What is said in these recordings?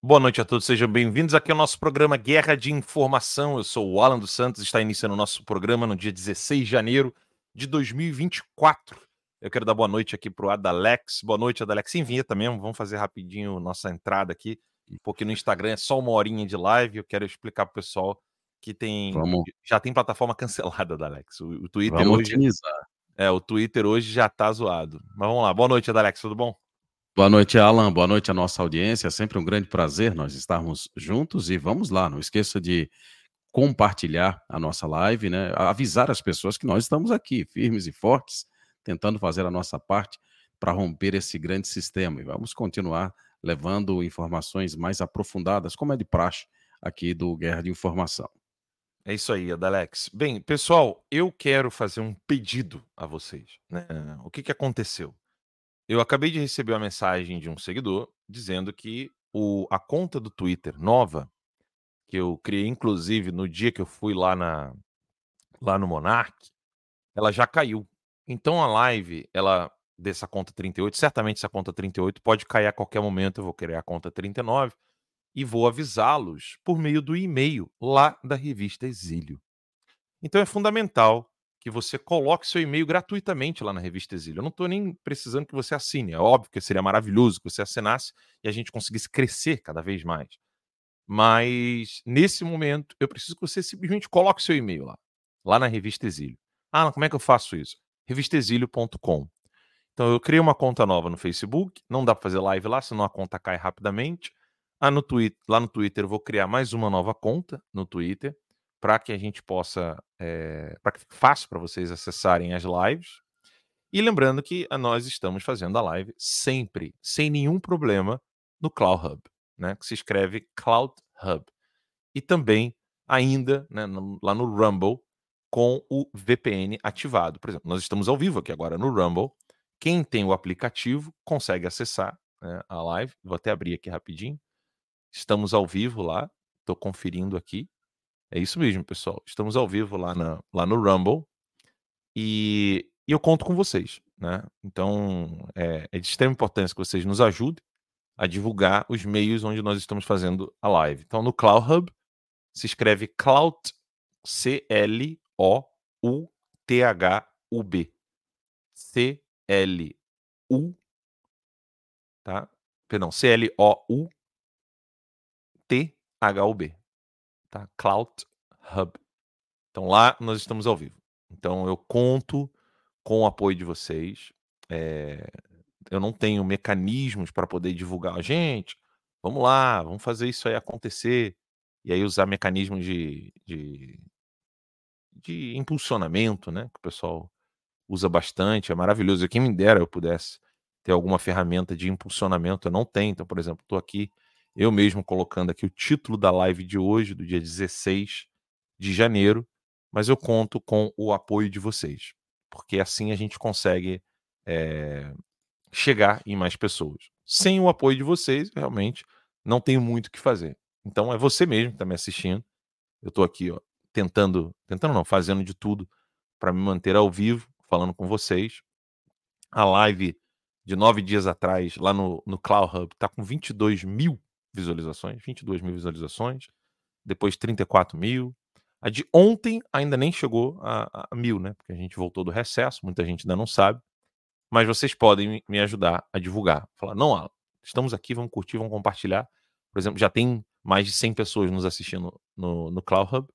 Boa noite a todos, sejam bem-vindos aqui ao nosso programa Guerra de Informação. Eu sou o Alan dos Santos, está iniciando o nosso programa no dia 16 de janeiro de 2024. Eu quero dar boa noite aqui para o Adalex. Boa noite, Adalex. Sim, vinheta mesmo, vamos fazer rapidinho nossa entrada aqui, porque no Instagram é só uma horinha de live. Eu quero explicar para o pessoal que tem Vamos. já tem plataforma cancelada da Alex. O, o Twitter Vamos hoje otimizar. é, o Twitter hoje já tá zoado. Mas vamos lá. Boa noite, Adalex, tudo bom? Boa noite, Alan. Boa noite à nossa audiência. É sempre um grande prazer nós estarmos juntos e vamos lá. Não esqueça de compartilhar a nossa live, né? Avisar as pessoas que nós estamos aqui, firmes e fortes, tentando fazer a nossa parte para romper esse grande sistema. E vamos continuar levando informações mais aprofundadas, como é de praxe aqui do Guerra de Informação. É isso aí, Adalex. Bem, pessoal, eu quero fazer um pedido a vocês. Né? O que, que aconteceu? Eu acabei de receber uma mensagem de um seguidor dizendo que o, a conta do Twitter nova, que eu criei inclusive no dia que eu fui lá, na, lá no Monarch, ela já caiu. Então a live, ela dessa conta 38, certamente essa conta 38 pode cair a qualquer momento, eu vou criar a conta 39 e vou avisá-los por meio do e-mail lá da revista Exílio. Então é fundamental que você coloque seu e-mail gratuitamente lá na revista Exílio. Eu não estou nem precisando que você assine. É óbvio que seria maravilhoso que você assinasse e a gente conseguisse crescer cada vez mais. Mas nesse momento eu preciso que você simplesmente coloque seu e-mail lá, lá na revista Exílio. Ah, como é que eu faço isso? revistaexílio.com. Então eu criei uma conta nova no Facebook, não dá para fazer live lá, senão a conta cai rapidamente. Ah, no Twitter, lá no Twitter eu vou criar mais uma nova conta no Twitter para que a gente possa, é, para que fique fácil para vocês acessarem as lives. E lembrando que nós estamos fazendo a live sempre, sem nenhum problema, no Cloud Hub, né? Que se escreve Cloud Hub. E também ainda né, no, lá no Rumble com o VPN ativado. Por exemplo, nós estamos ao vivo aqui agora no Rumble. Quem tem o aplicativo consegue acessar né, a live. Vou até abrir aqui rapidinho. Estamos ao vivo lá. Estou conferindo aqui. É isso mesmo, pessoal. Estamos ao vivo lá, na, lá no Rumble. E, e eu conto com vocês. Né? Então, é, é de extrema importância que vocês nos ajudem a divulgar os meios onde nós estamos fazendo a live. Então, no Cloud Hub, se escreve Cloud, C-L-O-U-T-H-U-B. C-L-U, tá? Perdão, C-L-O-U-T-H-U-B. Tá? Cloud Hub. Então, lá nós estamos ao vivo. Então, eu conto com o apoio de vocês. É, eu não tenho mecanismos para poder divulgar a gente. Vamos lá, vamos fazer isso aí acontecer. E aí usar mecanismos de, de, de impulsionamento, né? Que o pessoal usa bastante, é maravilhoso. Quem me dera eu pudesse ter alguma ferramenta de impulsionamento, eu não tenho. Então, por exemplo, estou aqui, eu mesmo colocando aqui o título da live de hoje, do dia 16 de janeiro, mas eu conto com o apoio de vocês, porque assim a gente consegue é, chegar em mais pessoas. Sem o apoio de vocês, realmente, não tenho muito o que fazer. Então é você mesmo que está me assistindo. Eu estou aqui, ó, tentando, tentando não, fazendo de tudo para me manter ao vivo, falando com vocês. A live de nove dias atrás, lá no, no Cloud Hub, está com 22 mil visualizações, 22 mil visualizações, depois 34 mil. A de ontem ainda nem chegou a, a mil, né? Porque a gente voltou do recesso, muita gente ainda não sabe mas vocês podem me ajudar a divulgar. Falar, não, Alan, estamos aqui, vamos curtir, vamos compartilhar. Por exemplo, já tem mais de 100 pessoas nos assistindo no, no Cloud Hub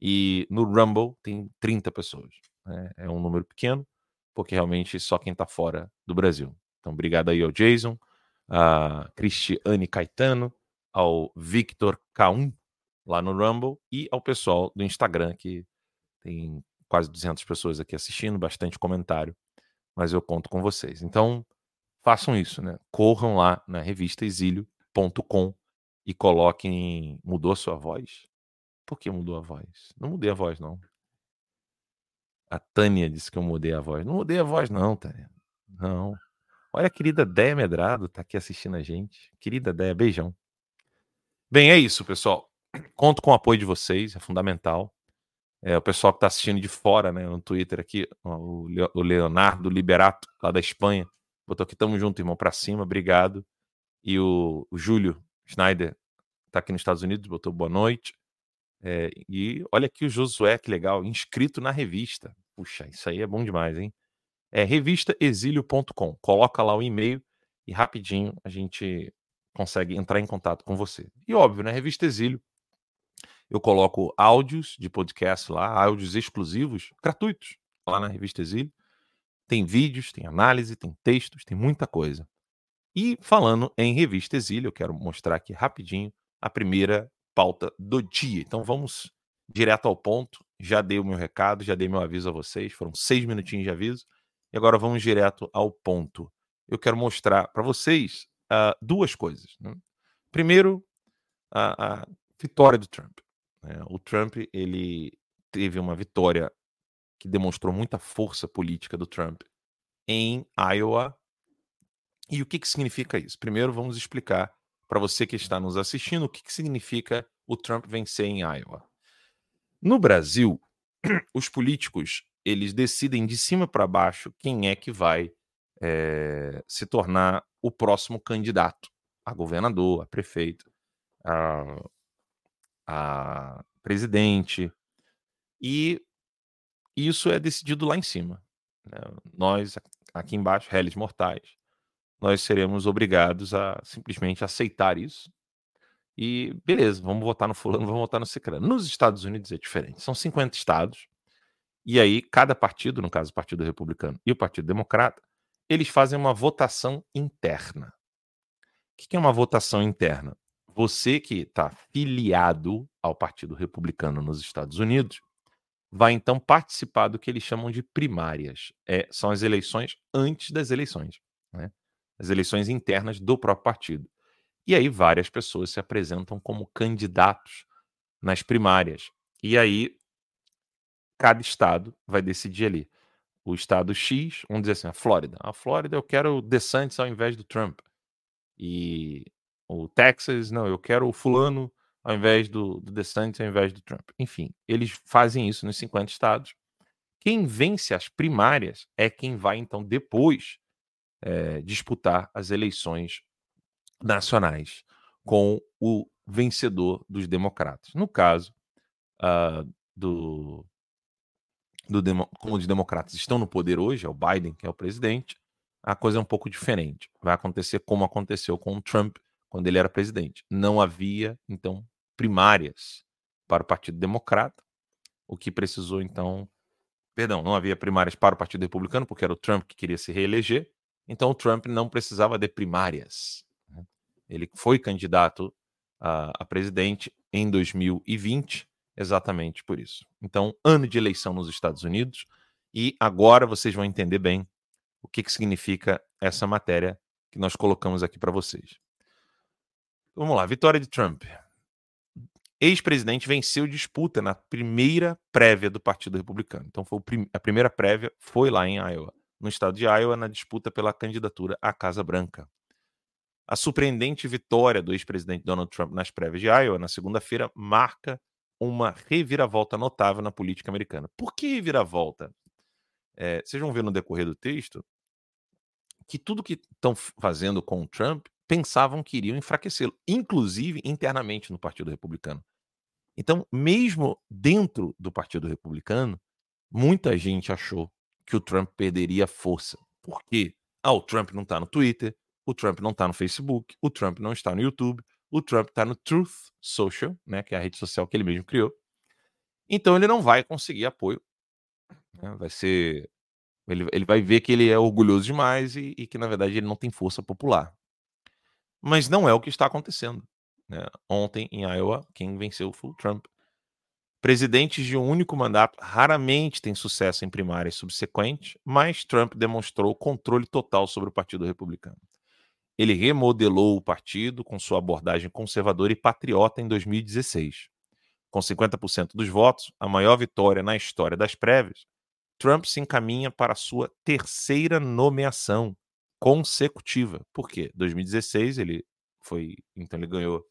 e no Rumble tem 30 pessoas. Né? É um número pequeno, porque realmente só quem está fora do Brasil. Então, obrigado aí ao Jason, a Cristiane Caetano, ao Victor K1 lá no Rumble e ao pessoal do Instagram que tem quase 200 pessoas aqui assistindo, bastante comentário mas eu conto com vocês. Então, façam isso, né? Corram lá na revistaexílio.com e coloquem. Mudou a sua voz? Por que mudou a voz? Não mudei a voz, não. A Tânia disse que eu mudei a voz. Não mudei a voz, não, Tânia. Não. Olha a querida Déia Medrado, tá aqui assistindo a gente. Querida Déia, beijão. Bem, é isso, pessoal. Conto com o apoio de vocês, é fundamental. É, o pessoal que está assistindo de fora, né, no Twitter aqui, o Leonardo Liberato, lá da Espanha, botou aqui, tamo junto, irmão, para cima, obrigado. E o, o Júlio Schneider está aqui nos Estados Unidos, botou boa noite. É, e olha aqui o Josué, que legal, inscrito na revista. Puxa, isso aí é bom demais, hein? É revistaexílio.com. Coloca lá o e-mail e rapidinho a gente consegue entrar em contato com você. E óbvio, né? Revista Exílio. Eu coloco áudios de podcast lá, áudios exclusivos, gratuitos, lá na Revista Exílio. Tem vídeos, tem análise, tem textos, tem muita coisa. E falando em Revista Exílio, eu quero mostrar aqui rapidinho a primeira pauta do dia. Então vamos direto ao ponto. Já dei o meu recado, já dei meu aviso a vocês. Foram seis minutinhos de aviso. E agora vamos direto ao ponto. Eu quero mostrar para vocês uh, duas coisas. Né? Primeiro, a, a, vitória do Trump. Né? O Trump ele teve uma vitória que demonstrou muita força política do Trump em Iowa. E o que, que significa isso? Primeiro, vamos explicar para você que está nos assistindo o que, que significa o Trump vencer em Iowa. No Brasil, os políticos eles decidem de cima para baixo quem é que vai é, se tornar o próximo candidato a governador, a prefeito, a, a presidente. E isso é decidido lá em cima. Né? Nós, aqui embaixo, réis mortais, nós seremos obrigados a simplesmente aceitar isso. E beleza, vamos votar no fulano, vamos votar no ciclano. Nos Estados Unidos é diferente. São 50 estados e aí, cada partido, no caso o Partido Republicano e o Partido Democrata, eles fazem uma votação interna. O que é uma votação interna? Você que está filiado ao Partido Republicano nos Estados Unidos vai então participar do que eles chamam de primárias. É, são as eleições antes das eleições, né? as eleições internas do próprio partido. E aí várias pessoas se apresentam como candidatos nas primárias. E aí cada estado vai decidir ali. O estado X, vamos dizer assim, a Flórida. A Flórida eu quero o DeSantis ao invés do Trump. E o Texas, não, eu quero o fulano ao invés do, do DeSantis, ao invés do Trump. Enfim, eles fazem isso nos 50 estados. Quem vence as primárias é quem vai, então, depois é, disputar as eleições nacionais com o vencedor dos democratas. No caso uh, do, do como os democratas estão no poder hoje, é o Biden que é o presidente, a coisa é um pouco diferente. Vai acontecer como aconteceu com o Trump quando ele era presidente. Não havia, então, primárias para o Partido Democrata, o que precisou, então. Perdão, não havia primárias para o Partido Republicano, porque era o Trump que queria se reeleger. Então, o Trump não precisava de primárias. Né. Ele foi candidato a, a presidente em 2020 exatamente por isso. Então, ano de eleição nos Estados Unidos, e agora vocês vão entender bem o que, que significa essa matéria que nós colocamos aqui para vocês. Vamos lá, vitória de Trump. Ex-presidente venceu disputa na primeira prévia do Partido Republicano. Então, foi a primeira prévia foi lá em Iowa, no estado de Iowa, na disputa pela candidatura à Casa Branca. A surpreendente vitória do ex-presidente Donald Trump nas prévias de Iowa na segunda-feira marca uma reviravolta notável na política americana. Por que reviravolta? É, vocês vão ver no decorrer do texto que tudo que estão fazendo com o Trump pensavam que iriam enfraquecê-lo, inclusive internamente no Partido Republicano. Então, mesmo dentro do Partido Republicano, muita gente achou que o Trump perderia força. Por quê? Ah, o Trump não está no Twitter, o Trump não está no Facebook, o Trump não está no YouTube, o Trump está no Truth Social, né, que é a rede social que ele mesmo criou. Então ele não vai conseguir apoio. Né, vai ser. Ele, ele vai ver que ele é orgulhoso demais e, e, que, na verdade, ele não tem força popular. Mas não é o que está acontecendo. Né? Ontem, em Iowa, quem venceu foi o Trump. Presidentes de um único mandato raramente têm sucesso em primárias subsequentes, mas Trump demonstrou controle total sobre o Partido Republicano. Ele remodelou o partido com sua abordagem conservadora e patriota em 2016. Com 50% dos votos, a maior vitória na história das prévias, Trump se encaminha para sua terceira nomeação consecutiva. Por quê? 2016 ele foi, então ele ganhou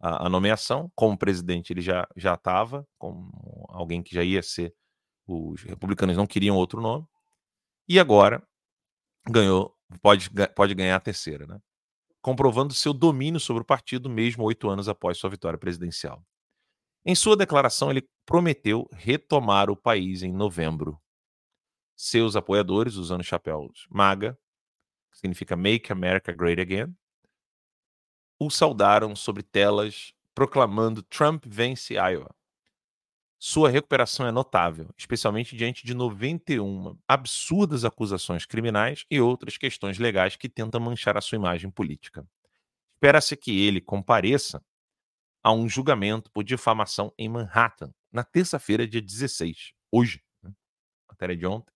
a, a nomeação como presidente, ele já já estava como alguém que já ia ser os republicanos não queriam outro nome. E agora ganhou pode, pode ganhar a terceira, né? comprovando seu domínio sobre o partido mesmo oito anos após sua vitória presidencial. Em sua declaração, ele prometeu retomar o país em novembro. Seus apoiadores, usando chapéus MAGA, que significa Make America Great Again, o saudaram sobre telas proclamando Trump vence Iowa. Sua recuperação é notável, especialmente diante de 91 absurdas acusações criminais e outras questões legais que tentam manchar a sua imagem política. Espera-se que ele compareça a um julgamento por difamação em Manhattan, na terça-feira, dia 16, hoje, né? matéria de ontem.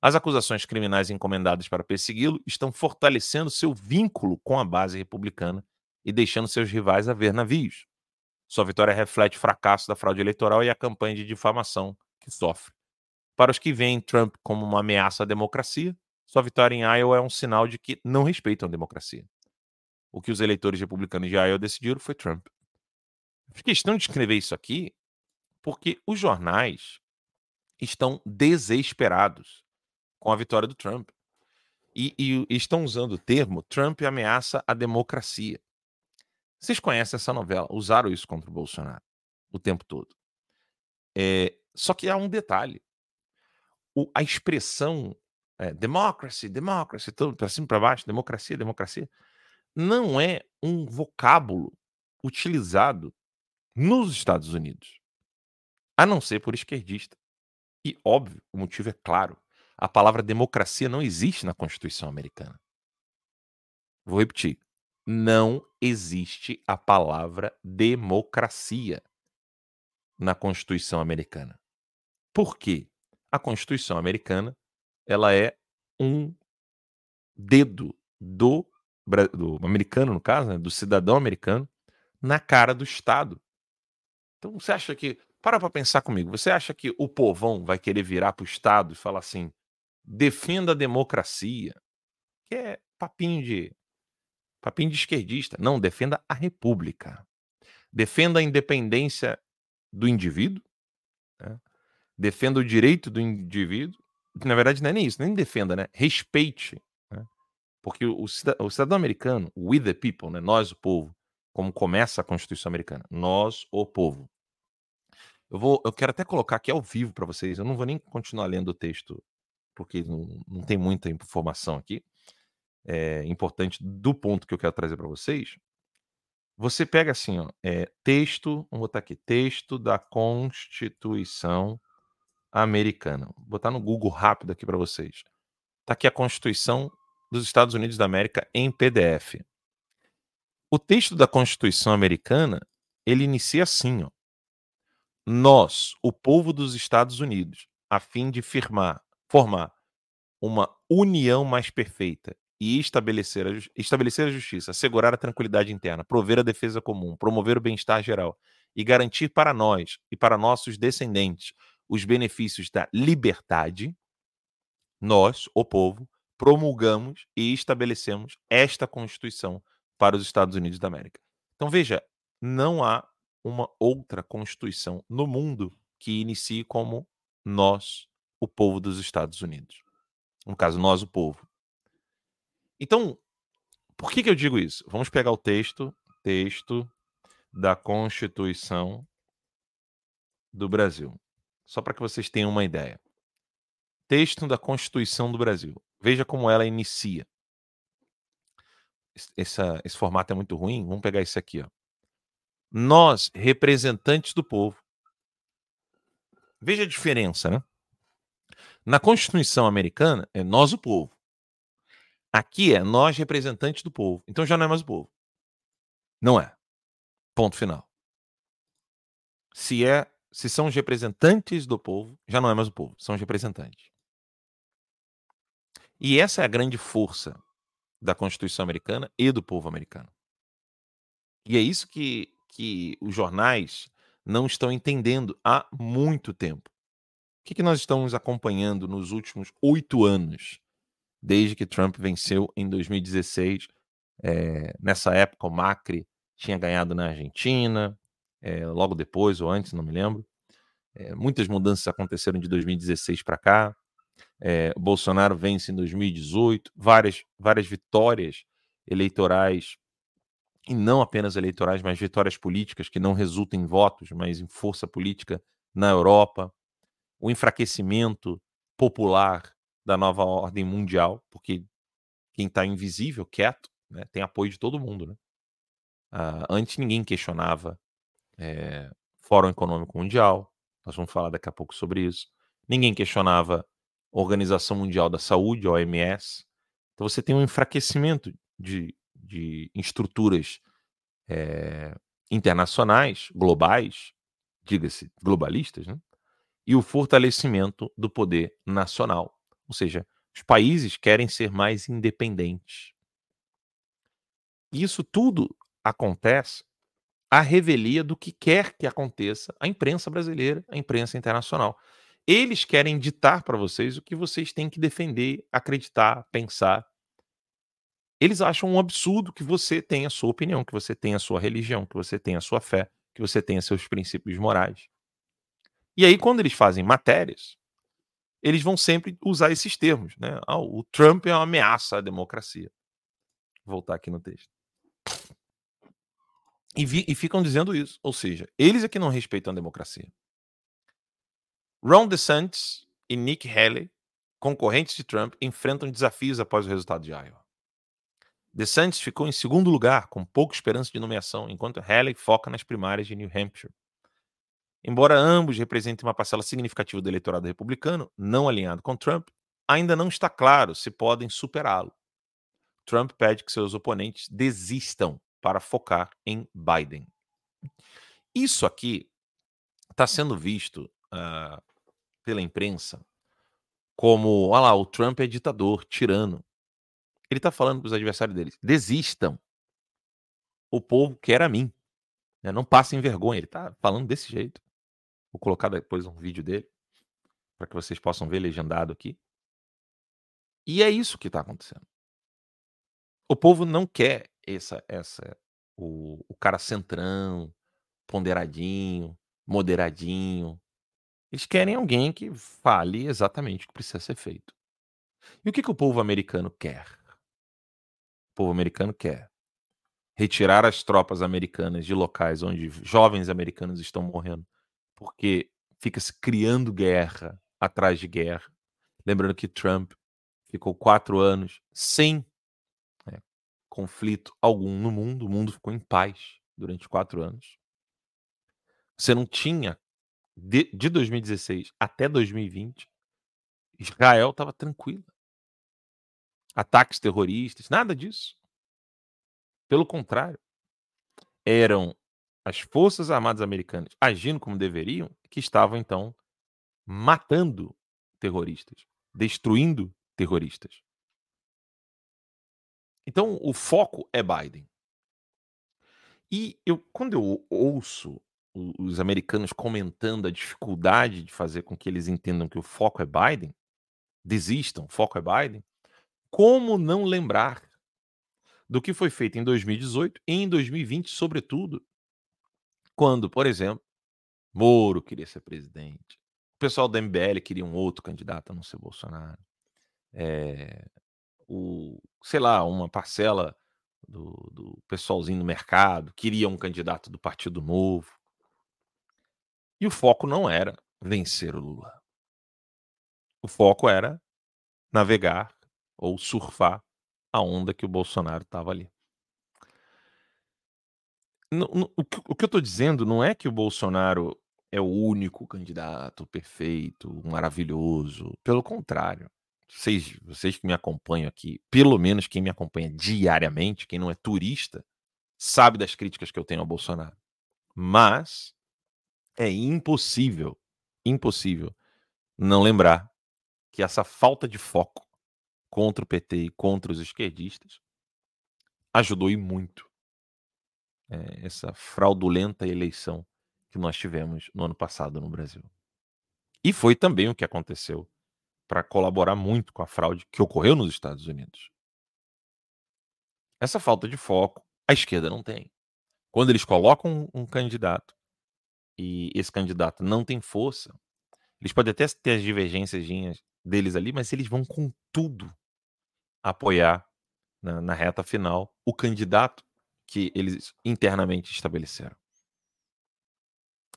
As acusações criminais encomendadas para persegui-lo estão fortalecendo seu vínculo com a base republicana e deixando seus rivais a ver navios. Sua vitória reflete o fracasso da fraude eleitoral e a campanha de difamação que sofre. Para os que veem Trump como uma ameaça à democracia, sua vitória em Iowa é um sinal de que não respeitam a democracia. O que os eleitores republicanos de Iowa decidiram foi Trump. Fiz questão de escrever isso aqui porque os jornais estão desesperados com a vitória do Trump. E, e, estão usando o termo Trump ameaça a democracia. Vocês conhecem essa novela? Usaram isso contra o Bolsonaro o tempo todo. É, só que há um detalhe: o, a expressão é, democracy, democracy, para cima para baixo, democracia, democracia, não é um vocábulo utilizado nos Estados Unidos, a não ser por esquerdista. E óbvio, o motivo é claro: a palavra democracia não existe na Constituição americana. Vou repetir não existe a palavra democracia na Constituição americana. Por quê? A Constituição americana ela é um dedo do, do americano, no caso, né, do cidadão americano, na cara do Estado. Então você acha que. Para para pensar comigo. Você acha que o povão vai querer virar para o Estado e falar assim: defenda a democracia? Que é papinho de Papinho de esquerdista. Não, defenda a república. Defenda a independência do indivíduo. Né? Defenda o direito do indivíduo. Na verdade não é nem isso, nem defenda, né? Respeite. Né? Porque o, o cidadão americano, we the people, né? nós o povo, como começa a Constituição americana, nós o povo. Eu vou, eu quero até colocar aqui ao vivo para vocês. Eu não vou nem continuar lendo o texto porque não, não tem muita informação aqui é, importante do ponto que eu quero trazer para vocês, você pega assim, ó, é, texto, vamos botar aqui, texto da Constituição Americana. Vou botar no Google rápido aqui para vocês. Está aqui a Constituição dos Estados Unidos da América em PDF. O texto da Constituição Americana, ele inicia assim, ó. Nós, o povo dos Estados Unidos, a fim de firmar, formar uma união mais perfeita e estabelecer a, estabelecer a justiça, assegurar a tranquilidade interna, prover a defesa comum, promover o bem-estar geral e garantir para nós e para nossos descendentes os benefícios da liberdade, nós, o povo, promulgamos e estabelecemos esta Constituição para os Estados Unidos da América. Então veja, não há uma outra Constituição no mundo que inicie como nós, o povo dos Estados Unidos. No caso, nós, o povo. Então, por que, que eu digo isso? Vamos pegar o texto, texto da Constituição do Brasil, só para que vocês tenham uma ideia. Texto da Constituição do Brasil. Veja como ela inicia. Esse formato é muito ruim. Vamos pegar esse aqui. Ó. Nós, representantes do povo. Veja a diferença, né? Na Constituição americana, é nós, o povo. Aqui é nós representantes do povo. Então já não é mais o povo. Não é. Ponto final. Se é, se são os representantes do povo, já não é mais o povo, são os representantes. E essa é a grande força da Constituição americana e do povo americano. E é isso que, que os jornais não estão entendendo há muito tempo. O que, que nós estamos acompanhando nos últimos oito anos desde que Trump venceu em 2016. É, eh, nessa época, o Macri tinha ganhado na Argentina, é, logo depois ou antes, não me lembro. É, muitas mudanças aconteceram de 2016 para cá. Bolsonaro vence em 2018, várias, várias vitórias eleitorais e não apenas eleitorais, mas vitórias políticas que não resultam em votos, mas em força política na Europa, o enfraquecimento popular da nova ordem mundial, porque quem está invisível, quieto, né, tem apoio de todo mundo. Né? Uh, antes ninguém questionava é, Fórum Econômico Mundial, nós vamos falar daqui a pouco sobre isso. Ninguém questionava Organização Mundial da Saúde, OMS. Então você tem um enfraquecimento de, de estruturas é, internacionais, globais, diga-se, globalistas, né? e o fortalecimento do poder nacional. Ou seja, os países querem ser mais independentes. E isso tudo acontece à revelia do que quer que aconteça a imprensa brasileira, a imprensa internacional. Eles querem ditar para vocês o que vocês têm que defender, acreditar, pensar. Eles acham um absurdo que você tenha a sua opinião, que você tenha a sua religião, que você tenha a sua fé, que você tenha seus princípios morais. E aí, quando eles fazem matérias, eles vão sempre usar esses termos. Né? Ah, o Trump é uma ameaça à democracia. Vou voltar aqui no texto. E, vi, e, ficam dizendo isso. Ou seja, eles é que não respeitam a democracia. Ron DeSantis e Nick Haley, concorrentes de Trump, enfrentam desafios após o resultado de Iowa. DeSantis ficou em segundo lugar, com pouca esperança de nomeação, enquanto Haley foca nas primárias de New Hampshire. Embora ambos representem uma parcela significativa do eleitorado republicano, não alinhado com Trump, ainda não está claro se podem superá-lo. Trump pede que seus oponentes desistam para focar em Biden. Isso aqui está sendo visto uh, pela imprensa como, olha lá, o Trump é ditador, tirano. Ele está falando para os adversários dele: desistam. O povo quer a mim. Né? Não passem vergonha. Ele está falando desse jeito. Vou colocar depois um vídeo dele para que vocês possam ver legendado aqui. E é isso que está acontecendo. O povo não quer essa, essa, o, o cara centrão, ponderadinho, moderadinho. Eles querem alguém que fale exatamente o que precisa ser feito. E o que, que o povo americano quer? O povo americano quer retirar as tropas americanas de locais onde jovens americanos estão morrendo porque fica se criando guerra atrás de guerra. Lembrando que Trump ficou quatro anos sem né, conflito algum no mundo, o mundo ficou em paz durante quatro anos. Você não tinha, de, de 2016 até 2020, Israel estava tranquila. Ataques terroristas, nada disso. Pelo contrário, eram as Forças Armadas Americanas agindo como deveriam, que estavam então matando terroristas, destruindo terroristas. Então o foco é Biden. E eu, quando eu ouço os americanos comentando a dificuldade de fazer com que eles entendam que o foco é Biden, desistam, o foco é Biden, como não lembrar do que foi feito em 2018 e em 2020, sobretudo, quando, por exemplo, Moro queria ser presidente, o pessoal do MBL queria um outro candidato a não ser Bolsonaro, é, o, sei lá, uma parcela do, do pessoalzinho no mercado queria um candidato do Partido Novo. E o foco não era vencer o Lula. O foco era navegar ou surfar a onda que o Bolsonaro estava ali o, que, eu estou dizendo não é que o Bolsonaro é o único candidato perfeito, maravilhoso. Pelo contrário. Vocês, vocês que me acompanham aqui, pelo menos quem me acompanha diariamente, quem não é turista, sabe das críticas que eu tenho ao Bolsonaro. Mas é impossível, impossível não lembrar que essa falta de foco contra o PT e contra os esquerdistas ajudou e muito é, essa fraudulenta eleição que nós tivemos no ano passado no Brasil. E foi também o que aconteceu para colaborar muito com a fraude que ocorreu nos Estados Unidos. Essa falta de foco, a esquerda não tem. Quando eles colocam um, candidato e esse candidato não tem força, eles podem até ter as divergências deles ali, mas eles vão com tudo apoiar na, na reta final o candidato que eles internamente estabeleceram.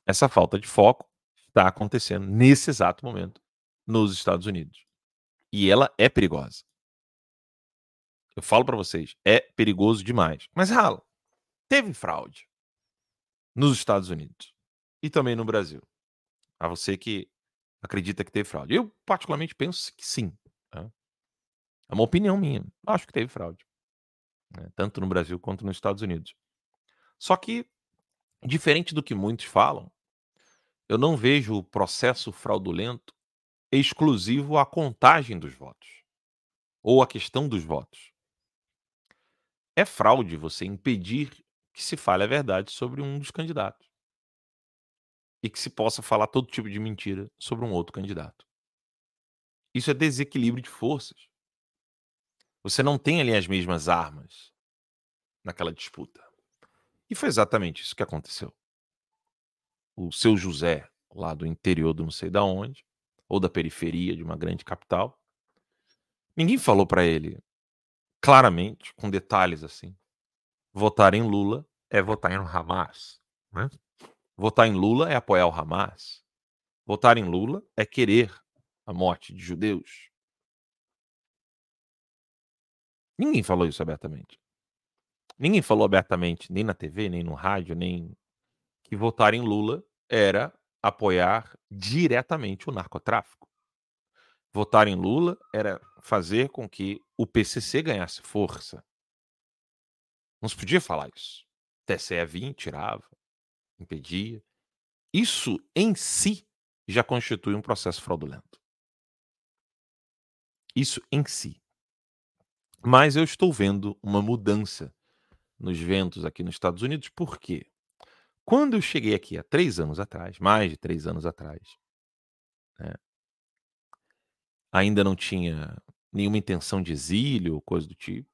Essa falta de foco está acontecendo nesse exato momento nos Estados Unidos. E ela é perigosa. Eu falo para vocês, é perigoso demais. Mas, Rala, teve fraude nos Estados Unidos e também no Brasil. A você que acredita que teve fraude. Eu, particularmente, penso que sim. Né? É uma opinião minha. Acho que teve fraude. Né? Tanto no Brasil quanto nos Estados Unidos. Só que, diferente do que muitos falam, eu não vejo o processo fraudulento exclusivo à contagem dos votos ou à questão dos votos. É fraude você impedir que se fale a verdade sobre um dos candidatos e que se possa falar todo tipo de mentira sobre um outro candidato. Isso é desequilíbrio de forças. Você não tem ali as mesmas armas naquela disputa. E foi exatamente isso que aconteceu. O seu José, lá do interior do não sei da onde, ou da periferia de uma grande capital, ninguém falou para ele claramente, com detalhes assim. Votar em Lula é votar em Hamas. Né? Votar em Lula é apoiar o Hamas. Votar em Lula é querer a morte de judeus. Ninguém falou isso abertamente. Ninguém falou abertamente, nem na TV, nem no rádio, nem que votar em Lula era apoiar diretamente o narcotráfico. Votar em Lula era fazer com que o PCC ganhasse força. Não se podia falar isso. TSE vinha, tirava, impedia. Isso em si já constitui um processo fraudulento. Isso em si. Mas eu estou vendo uma mudança nos ventos aqui nos Estados Unidos, por quê? Quando eu cheguei aqui há três anos atrás, mais de três anos atrás, né, ainda não tinha nenhuma intenção de exílio ou coisa do tipo.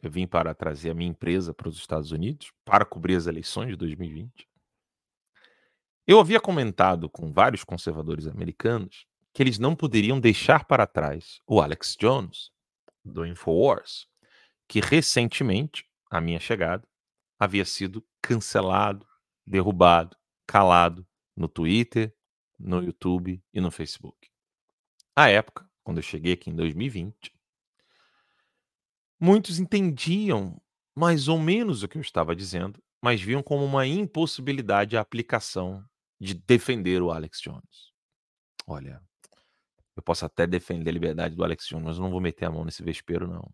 Eu vim para trazer a minha empresa para os Estados Unidos para cobrir as eleições de 2020. Eu havia comentado com vários conservadores americanos que eles não poderiam deixar para trás o Alex Jones, do Infowars, que recentemente, à minha chegada, havia sido cancelado, derrubado, calado no Twitter, no YouTube e no Facebook. À época, quando eu cheguei aqui em 2020, muitos entendiam mais ou menos o que eu estava dizendo, mas viam como uma impossibilidade a aplicação de defender o Alex Jones. Olha, eu posso até defender a liberdade do Alex Jones, mas eu não vou meter a mão nesse vespeiro, não.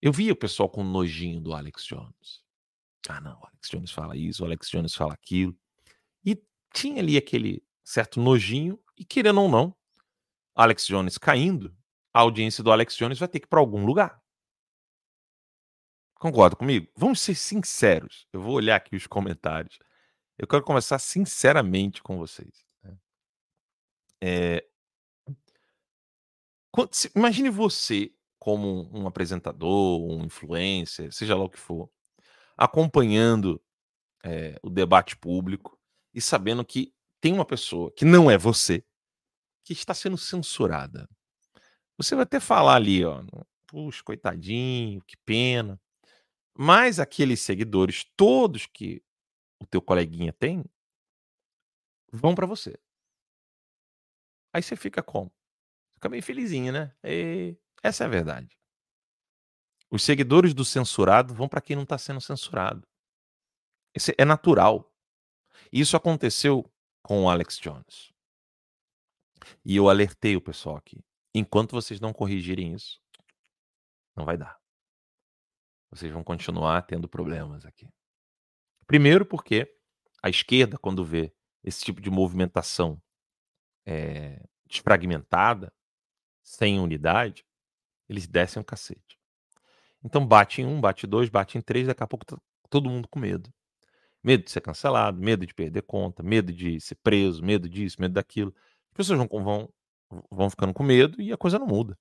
Eu via o pessoal com nojinho do Alex Jones. Ah, não, o Alex Jones fala isso, o Alex Jones fala aquilo. E tinha ali aquele certo nojinho, e querendo ou não, Alex Jones caindo, a audiência do Alex Jones vai ter que ir para algum lugar. Concorda comigo? Vamos ser sinceros. Eu vou olhar aqui os comentários. Eu quero conversar sinceramente com vocês. Né? É... Imagine você, como um apresentador, um influencer, seja lá o que for, acompanhando é, o debate público e sabendo que tem uma pessoa que não é você, que está sendo censurada. Você vai até falar ali, ó, puxa, coitadinho, que pena. Mas aqueles seguidores, todos que o teu coleguinha tem, vão para você. Aí você fica como? Fica meio felizinho, né? E essa é a verdade. Os seguidores do censurado vão para quem não está sendo censurado. Isso é natural. Isso aconteceu com o Alex Jones. E eu alertei o pessoal aqui. Enquanto vocês não corrigirem isso, não vai dar. Vocês vão continuar tendo problemas aqui. Primeiro, porque a esquerda, quando vê esse tipo de movimentação é, desfragmentada, sem unidade, eles descem o cacete. Então bate em um, bate dois, bate em três, daqui a pouco tá todo mundo com medo. Medo de ser cancelado, medo de perder conta, medo de ser preso, medo disso, medo daquilo. As pessoas vão, vão, vão ficando com medo e a coisa não muda.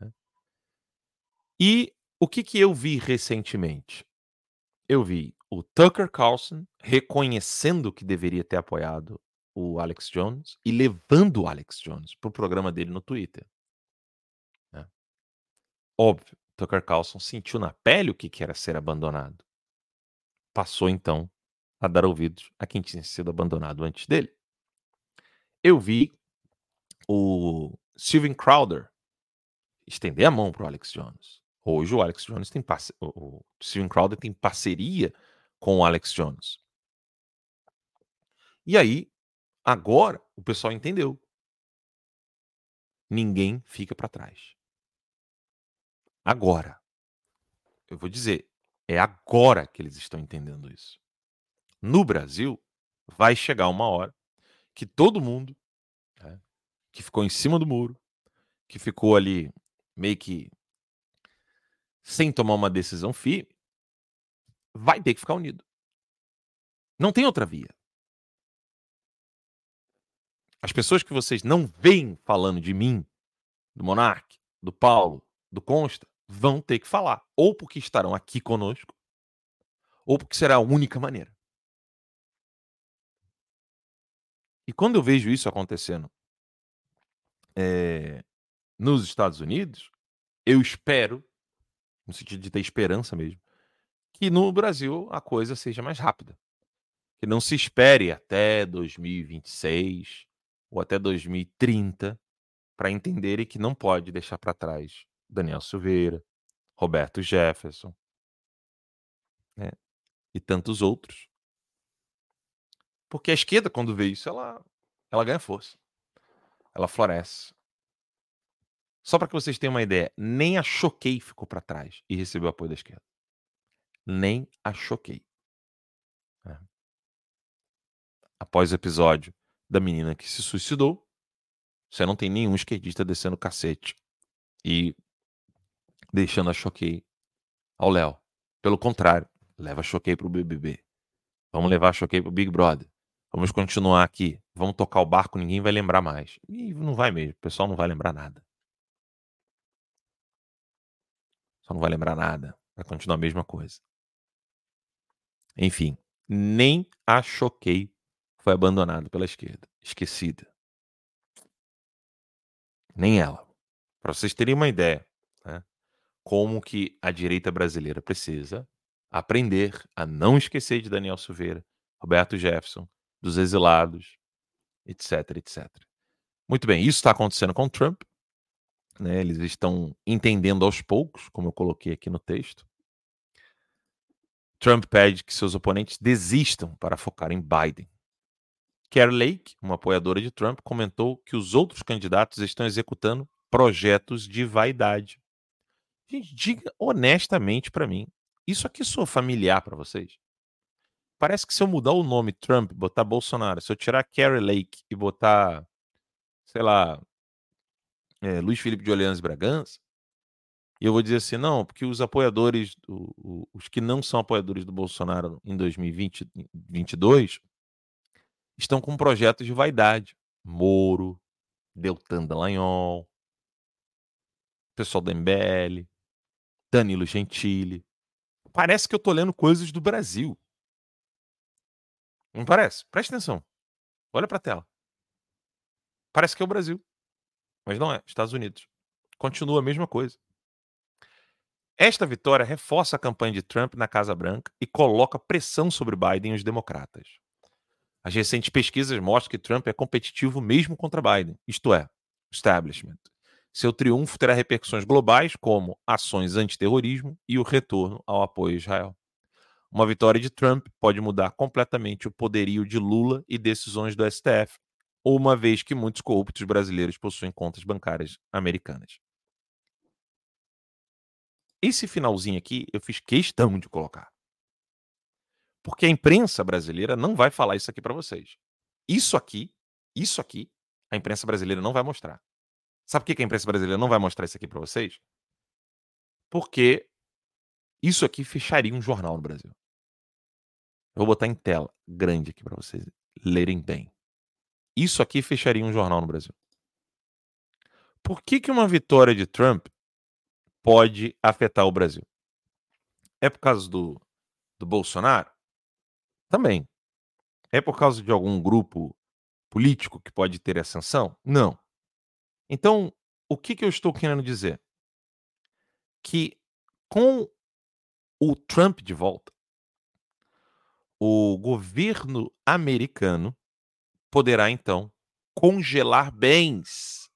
Né? E o que, que eu vi recentemente? Eu vi o Tucker Carlson reconhecendo que deveria ter apoiado o Alex Jones e levando o Alex Jones para o programa dele no Twitter. Né? Óbvio Tucker Carlson sentiu na pele o que que era ser abandonado. Passou então a dar ouvidos a quem tinha sido abandonado antes dele. Eu vi o Steven Crowder estender a mão para o Alex Jones. Hoje o Alex Jones tem parce... o Steven Crowder tem parceria com o Alex Jones. E aí, agora o pessoal entendeu. Ninguém fica para trás. Agora. Eu vou dizer, é agora que eles estão entendendo isso. No Brasil, vai chegar uma hora que todo mundo né, que ficou em cima do muro, que ficou ali meio que sem tomar uma decisão firme, vai ter que ficar unido. Não tem outra via. As pessoas que vocês não veem falando de mim, do Monark, do Paulo, do Consta, vão ter que falar. Ou porque estarão aqui conosco, ou porque será a única maneira. E quando eu vejo isso acontecendo é, nos Estados Unidos, eu espero, no sentido de ter esperança mesmo, que no Brasil a coisa seja mais rápida. Que não se espere até 2026 ou até 2030 para entenderem que não pode deixar para trás Daniel Silveira, Roberto Jefferson né, e tantos outros. Porque a esquerda, quando vê isso, ela, ela ganha força. Ela floresce. Só para que vocês tenham uma ideia, nem a Choquei ficou para trás e recebeu apoio da esquerda. Nem a Choquei. É. Após o episódio da menina que se suicidou, você não tem nenhum esquerdista descendo o cacete e deixando a Choquei ao Léo. Pelo contrário, leva a Choquei pro BBB. Vamos levar a Choquei pro Big Brother. Vamos continuar aqui. Vamos tocar o barco, ninguém vai lembrar mais. E não vai mesmo, o pessoal não vai lembrar nada. Só não vai lembrar nada. Vai continuar a mesma coisa. Enfim, nem a Choquei foi abandonado pela esquerda. Esquecida. Nem ela. Para vocês terem uma ideia, né, como que a direita brasileira precisa aprender a não esquecer de Daniel Silveira, Roberto Jefferson, dos exilados, etc, etc. Muito bem, isso está acontecendo com Trump. Né? Eles estão entendendo aos poucos, como eu coloquei aqui no texto. Trump pede que seus oponentes desistam para focar em Biden. Kerry Lake, uma apoiadora de Trump, comentou que os outros candidatos estão executando projetos de vaidade. Gente, diga honestamente para mim, isso aqui soa familiar para vocês? Parece que se eu mudar o nome Trump, botar Bolsonaro, se eu tirar Kerry Lake e botar, sei lá, é, Luiz Felipe de Orleans Bragança, eu vou dizer assim, não, porque os apoiadores, os que não são apoiadores do Bolsonaro em 2022, estão com projetos de vaidade. Moro, Deltan Dallagnol, pessoal da MBL, Danilo Gentili. Parece que eu tô lendo coisas do Brasil. Não parece? Presta atenção. Olha para a tela. Parece que é o Brasil. Mas não é. Estados Unidos. Continua a mesma coisa. Esta vitória reforça a campanha de Trump na Casa Branca e coloca pressão sobre Biden e os democratas. As recentes pesquisas mostram que Trump é competitivo mesmo contra Biden, isto é, establishment. Seu triunfo terá repercussões globais, como ações antiterrorismo e o retorno ao apoio a Israel. Uma vitória de Trump pode mudar completamente o poderio de Lula e decisões do STF, uma vez que muitos corruptos brasileiros possuem contas bancárias americanas. Esse finalzinho aqui eu fiz questão de colocar. Porque a imprensa brasileira não vai falar isso aqui para vocês. Isso aqui, isso aqui, a imprensa brasileira não vai mostrar. Sabe por que a imprensa brasileira não vai mostrar isso aqui para vocês? Porque isso aqui fecharia um jornal no Brasil. Eu vou botar em tela grande aqui para vocês lerem bem. Isso aqui fecharia um jornal no Brasil. Por que, que uma vitória de Trump pode afetar o Brasil? É por causa do, do Bolsonaro? Também. É por causa de algum grupo político que pode ter ascensão? Não. Então, o que, que eu estou querendo dizer? Que Com o Trump de volta, o governo americano poderá então congelar bens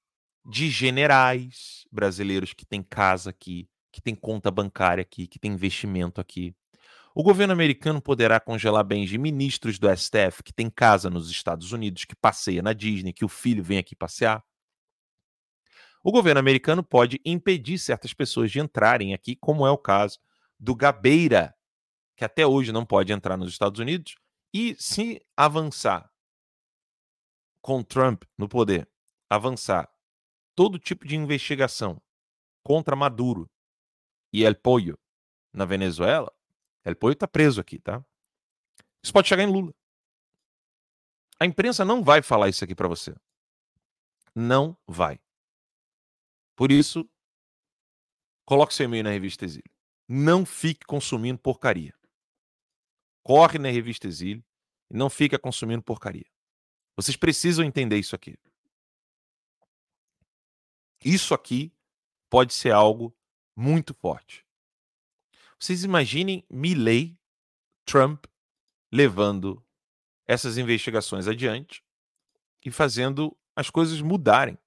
de generais brasileiros que têm casa aqui, que têm conta bancária aqui, que têm investimento aqui. O governo americano poderá congelar bens de ministros do STF que têm casa nos Estados Unidos, que passeia na Disney, que o filho vem aqui passear. O governo americano pode impedir certas pessoas de entrarem aqui, como é o caso do Gabeira, que até hoje não pode entrar nos Estados Unidos, e se avançar com Trump no poder, avançar todo tipo de investigação contra Maduro e El Pollo na Venezuela, El Pollo está preso aqui, tá? Isso pode chegar em Lula. A imprensa não vai falar isso aqui para você. Não vai. Por isso, coloque seu e-mail na revista Exílio. Não fique consumindo porcaria. Corre na revista Exílio e não fica consumindo porcaria. Vocês precisam entender isso aqui. Isso aqui pode ser algo muito forte. Vocês imaginem Milley, Trump, levando essas investigações adiante e fazendo as coisas mudarem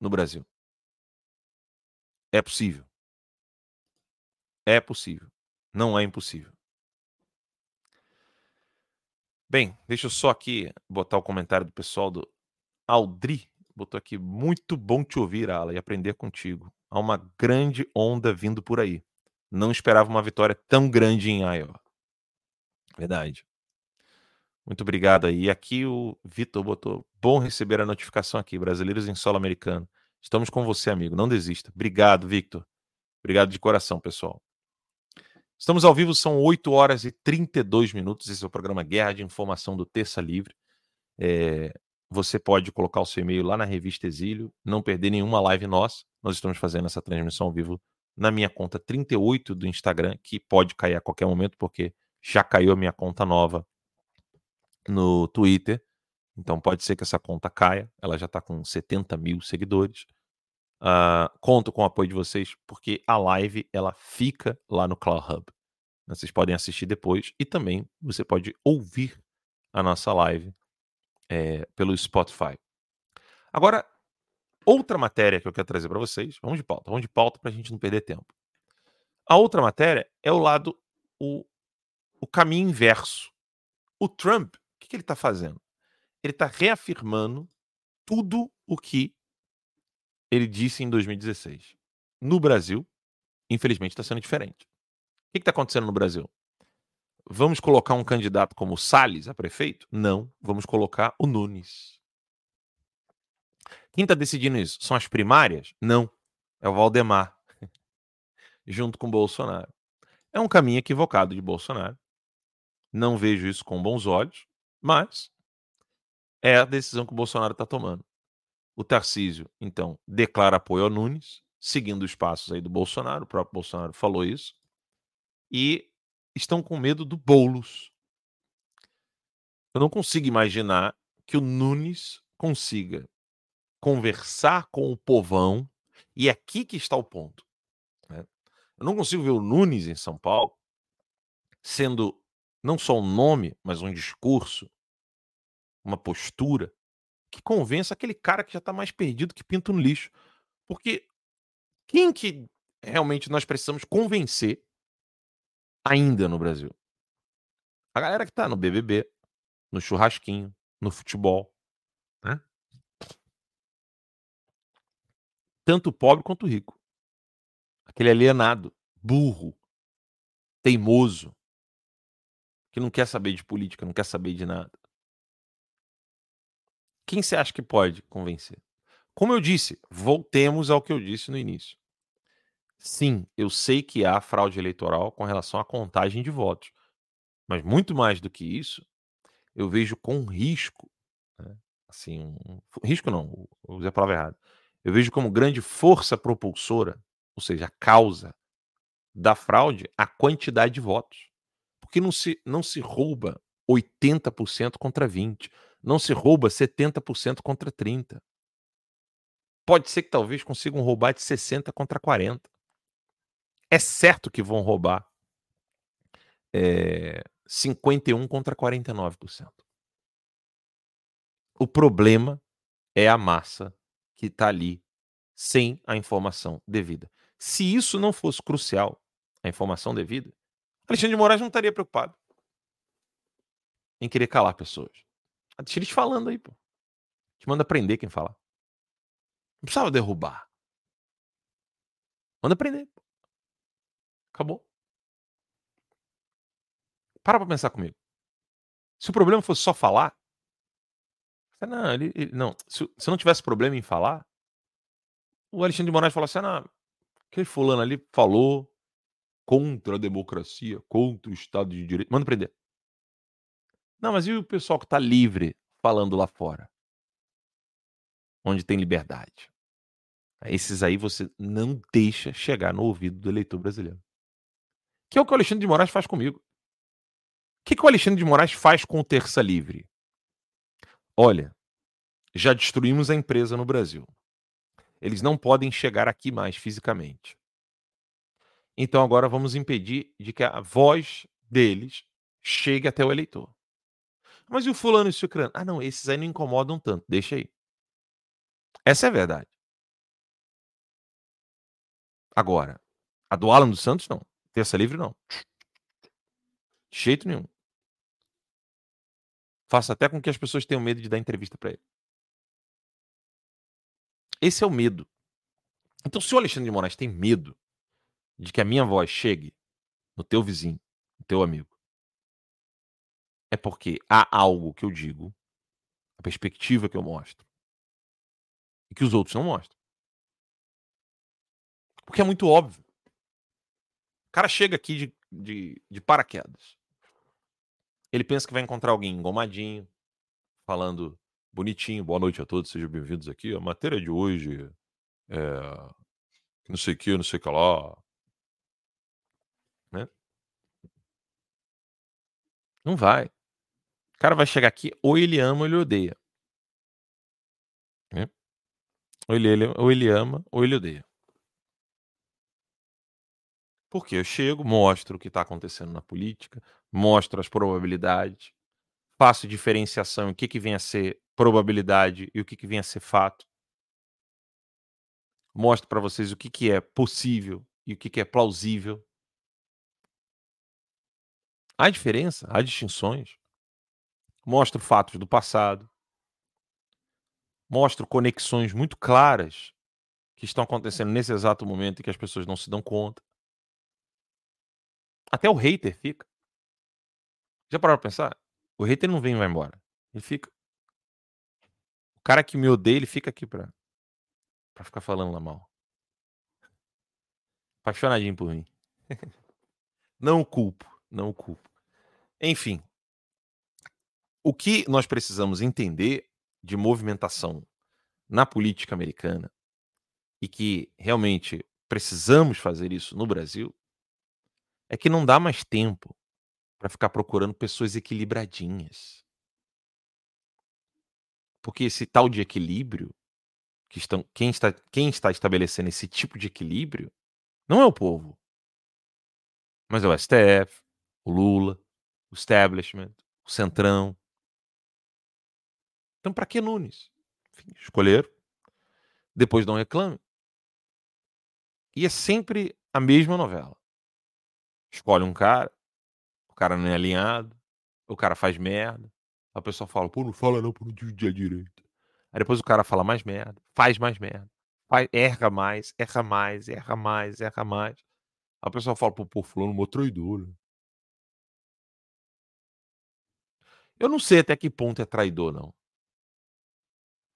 no Brasil. É possível. É possível. Não é impossível. Bem, deixa eu só aqui botar o comentário do pessoal do Aldri. Botou aqui, muito bom te ouvir, Ala, e aprender contigo. Há uma grande onda vindo por aí. Não esperava uma vitória tão grande em Iowa. Verdade. Muito obrigado aí. Aqui o Vitor botou: bom receber a notificação aqui, brasileiros em solo americano. Estamos com você, amigo. Não desista. Obrigado, Victor. Obrigado de coração, pessoal. Estamos ao vivo, são 8 horas e 32 minutos. Esse é o programa Guerra de Informação do Terça Livre. É, você pode colocar o seu e-mail lá na revista Exílio, não perder nenhuma live nossa. Nós estamos fazendo essa transmissão ao vivo na minha conta 38 do Instagram, que pode cair a qualquer momento, porque já caiu a minha conta nova no Twitter. Então pode ser que essa conta caia. Ela já está com 70 mil seguidores. Uh, conto com o apoio de vocês, porque a live ela fica lá no Cloud Hub. Vocês podem assistir depois e também você pode ouvir a nossa live é, pelo Spotify. Agora, Outra matéria que eu quero trazer para vocês, vamos de pauta, vamos de pauta para a gente não perder tempo. A outra matéria é o lado, o, o caminho inverso. O Trump, o que, que ele está fazendo? Ele está reafirmando tudo o que ele disse em 2016. No Brasil, infelizmente, está sendo diferente. O que está acontecendo no Brasil? Vamos colocar um candidato como Salles a prefeito? Não, vamos colocar o Nunes. Quem está decidindo isso? São as primárias? Não. É o Valdemar, junto com o Bolsonaro. É um caminho equivocado de Bolsonaro. Não vejo isso com bons olhos, mas é a decisão que o Bolsonaro está tomando. O Tarcísio, então, declara apoio ao Nunes, seguindo os passos aí do Bolsonaro, o próprio Bolsonaro falou isso, e estão com medo do Boulos. Eu não consigo imaginar que o Nunes consiga conversar com o povão, e é aqui que está o ponto. Né? Eu não consigo ver o Nunes em São Paulo sendo não só um nome, mas um discurso, uma postura que convença aquele cara que já está mais perdido que pinto no lixo. Porque quem que realmente nós precisamos convencer ainda no Brasil? A galera que está no BBB, no churrasquinho, no futebol, né? Tanto o pobre quanto o rico. Aquele alienado, burro, teimoso, que não quer saber de política, não quer saber de nada. Quem você acha que pode convencer? Como eu disse, voltemos ao que eu disse no início. Sim, eu sei que há fraude eleitoral com relação à contagem de votos. Mas muito mais do que isso, eu vejo com risco, né? assim, um, risco não, usei a palavra errada. Eu vejo como grande força propulsora, ou seja, a causa da fraude, a quantidade de votos. Porque não se, não se rouba 80% contra 20%, não se rouba 70% contra 30%. Pode ser que talvez consigam roubar de 60 contra 40. É certo que vão roubar é, 51 contra 49%. O problema é a massa que está ali sem a informação devida. Se isso não fosse crucial, a informação devida, Alexandre de Moraes não estaria preocupado em querer calar pessoas. Deixa eles falando aí, pô. Te manda prender quem falar. Não precisava derrubar. Manda prender. Pô. Acabou. Para pra pensar comigo. Se o problema fosse só falar. Não, ele, ele não. Se, se não tivesse problema em falar, o Alexandre de Moraes falou assim: ah, aquele fulano ali falou contra a democracia, contra o Estado de Direito. Manda prender. Não, mas e o pessoal que está livre falando lá fora? Onde tem liberdade. Esses aí você não deixa chegar no ouvido do eleitor brasileiro. Que é o que o Alexandre de Moraes faz comigo que, que o Alexandre de Moraes faz com o Terça Livre? Olha, já destruímos a empresa no Brasil. Eles não podem chegar aqui mais fisicamente. Então agora vamos impedir de que a voz deles chegue até o eleitor. Mas e o fulano e o ciclano? Ah, não, esses aí não incomodam tanto, deixa aí. Essa é a verdade. Agora, a do Alan dos Santos, não. Terça livre, não. De jeito nenhum. Faça até com que as pessoas tenham medo de dar entrevista para ele. Esse é o medo. Então, se o Alexandre de Moraes tem medo de que a minha voz chegue no teu vizinho, no teu amigo, é porque há algo que eu digo, a perspectiva que eu mostro, e que os outros não mostram. Porque é muito óbvio. O cara chega aqui de, de, de paraquedas. Ele pensa que vai encontrar alguém engomadinho, falando bonitinho, boa noite a todos, sejam bem-vindos aqui. A matéria de hoje é não sei o que, não sei o que lá. Né? Não vai. O cara vai chegar aqui, ou ele ama ou ele odeia. Né? Ou, ele, ele, ou ele ama ou ele odeia. Porque eu chego, mostro o que está acontecendo na política, mostro as probabilidades, faço diferenciação o que, que vem a ser probabilidade e o que, que vem a ser fato. Mostro para vocês o que, que é possível e o que, que é plausível. Há diferença, há distinções. Mostro fatos do passado. Mostro conexões muito claras que estão acontecendo nesse exato momento e que as pessoas não se dão conta. Até o hater fica. Já parou pra pensar? O hater não vem e vai embora. Ele fica. O cara que me odeia, ele fica aqui pra, pra ficar falando lá mal. Apaixonadinho por mim. não culpo. Não culpo. Enfim. O que nós precisamos entender de movimentação na política americana e que realmente precisamos fazer isso no Brasil é que não dá mais tempo para ficar procurando pessoas equilibradinhas. Porque esse tal de equilíbrio, que estão, quem, está, quem está estabelecendo esse tipo de equilíbrio, não é o povo. Mas é o STF, o Lula, o establishment, o Centrão. Então, para que Nunes? Enfim, escolheram. Depois não reclame. E é sempre a mesma novela escolhe um cara, cara não é alinhado, o cara faz merda. A pessoa fala, pô, não fala não por dia direito. Aí depois o cara fala mais merda, faz mais merda, faz, erra mais, erra mais, erra mais, erra mais. A pessoa fala, pô, pô fulano, mó traidor. Né? Eu não sei até que ponto é traidor, não.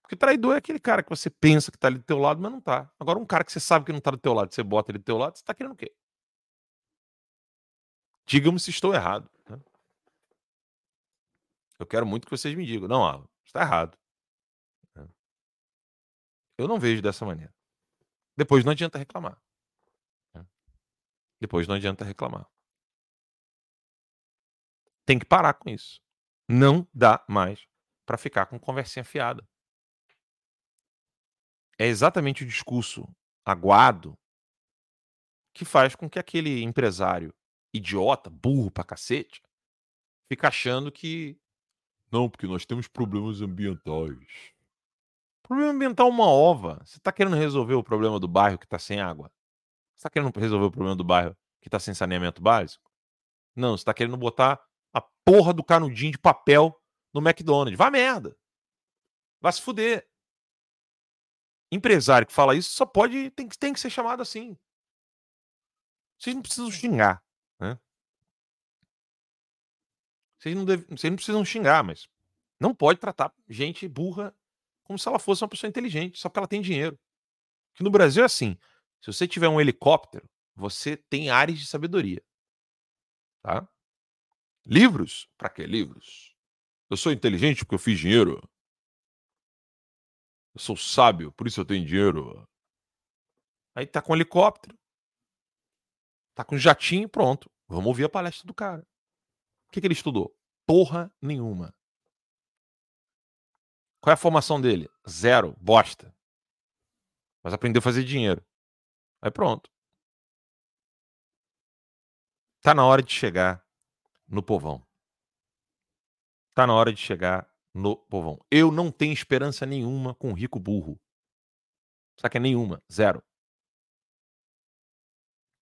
Porque traidor é aquele cara que você pensa que tá ali do teu lado, mas não tá. Agora, um cara que você sabe que não tá do teu lado, você bota ele do teu lado, você tá querendo o quê? Digam-me se estou errado. Né? Eu quero muito que vocês me digam. Não, Alan, está errado. Né? Eu não vejo dessa maneira. Depois não adianta reclamar. Né? Depois não adianta reclamar. Tem que parar com isso. Não dá mais para ficar com conversinha fiada. É exatamente o discurso aguado que faz com que aquele empresário idiota, burro pra cacete, fica achando que não, porque nós temos problemas ambientais. Problema ambiental uma ova. Você tá querendo resolver o problema do bairro que tá sem água? Você tá querendo resolver o problema do bairro que tá sem saneamento básico? Não, você tá querendo botar a porra do canudinho de papel no McDonald's. Vá merda. Vai se fuder. Empresário que fala isso só pode. Tem, tem que ser chamado assim. Vocês não precisam xingar. Né? Vocês, não deve, vocês não precisam xingar, mas não pode tratar gente burra como se ela fosse uma pessoa inteligente, só porque ela tem dinheiro. Que no Brasil é assim. Se você tiver um helicóptero, você tem áreas de sabedoria. Tá? Livros? Para que livros? Eu sou inteligente porque eu fiz dinheiro. Eu sou sábio, por isso eu tenho dinheiro. Aí tá com um helicóptero. Tá com um jatinho, pronto. Vamos ouvir a palestra do cara. O que, que ele estudou? Porra nenhuma. Qual é a formação dele? Zero. Bosta. Mas aprendeu a fazer dinheiro. Aí pronto. Tá na hora de chegar no povão. Tá na hora de chegar no povão. Eu não tenho esperança nenhuma com o rico burro. Sabe que é nenhuma, zero.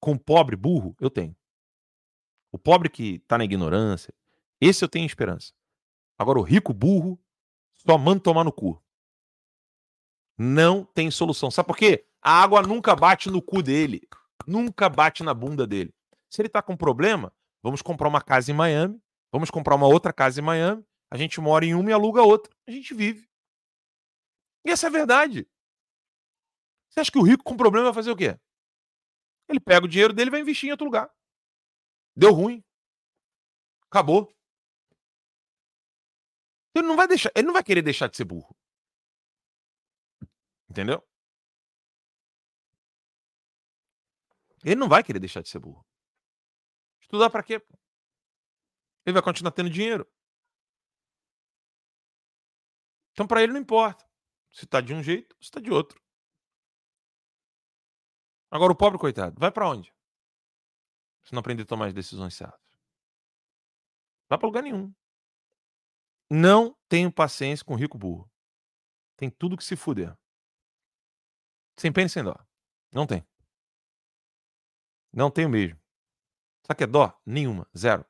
Com pobre burro, eu tenho. O pobre que tá na ignorância, esse eu tenho esperança. Agora, o rico burro, só manda tomar no cu. Não tem solução. Sabe por quê? A água nunca bate no cu dele. Nunca bate na bunda dele. Se ele tá com problema, vamos comprar uma casa em Miami, vamos comprar uma outra casa em Miami, a gente mora em uma e aluga outra. A gente vive. E essa é a verdade. Você acha que o rico com problema vai fazer o quê? Ele pega o dinheiro dele e vai investir em outro lugar. Deu ruim. Acabou. Ele não vai deixar, ele não vai querer deixar de ser burro. Entendeu? Ele não vai querer deixar de ser burro. Estudar para quê? Ele vai continuar tendo dinheiro. Então, para ele não importa se está de um jeito se está de outro. Agora, o pobre coitado, vai para onde? Se não aprender a tomar as decisões certas. Vai para lugar nenhum. Não tenho paciência com rico burro. Tem tudo que se fuder. Sem pena e sem dó. Não tem. Não tenho mesmo. Sabe que é dó? Nenhuma. Zero.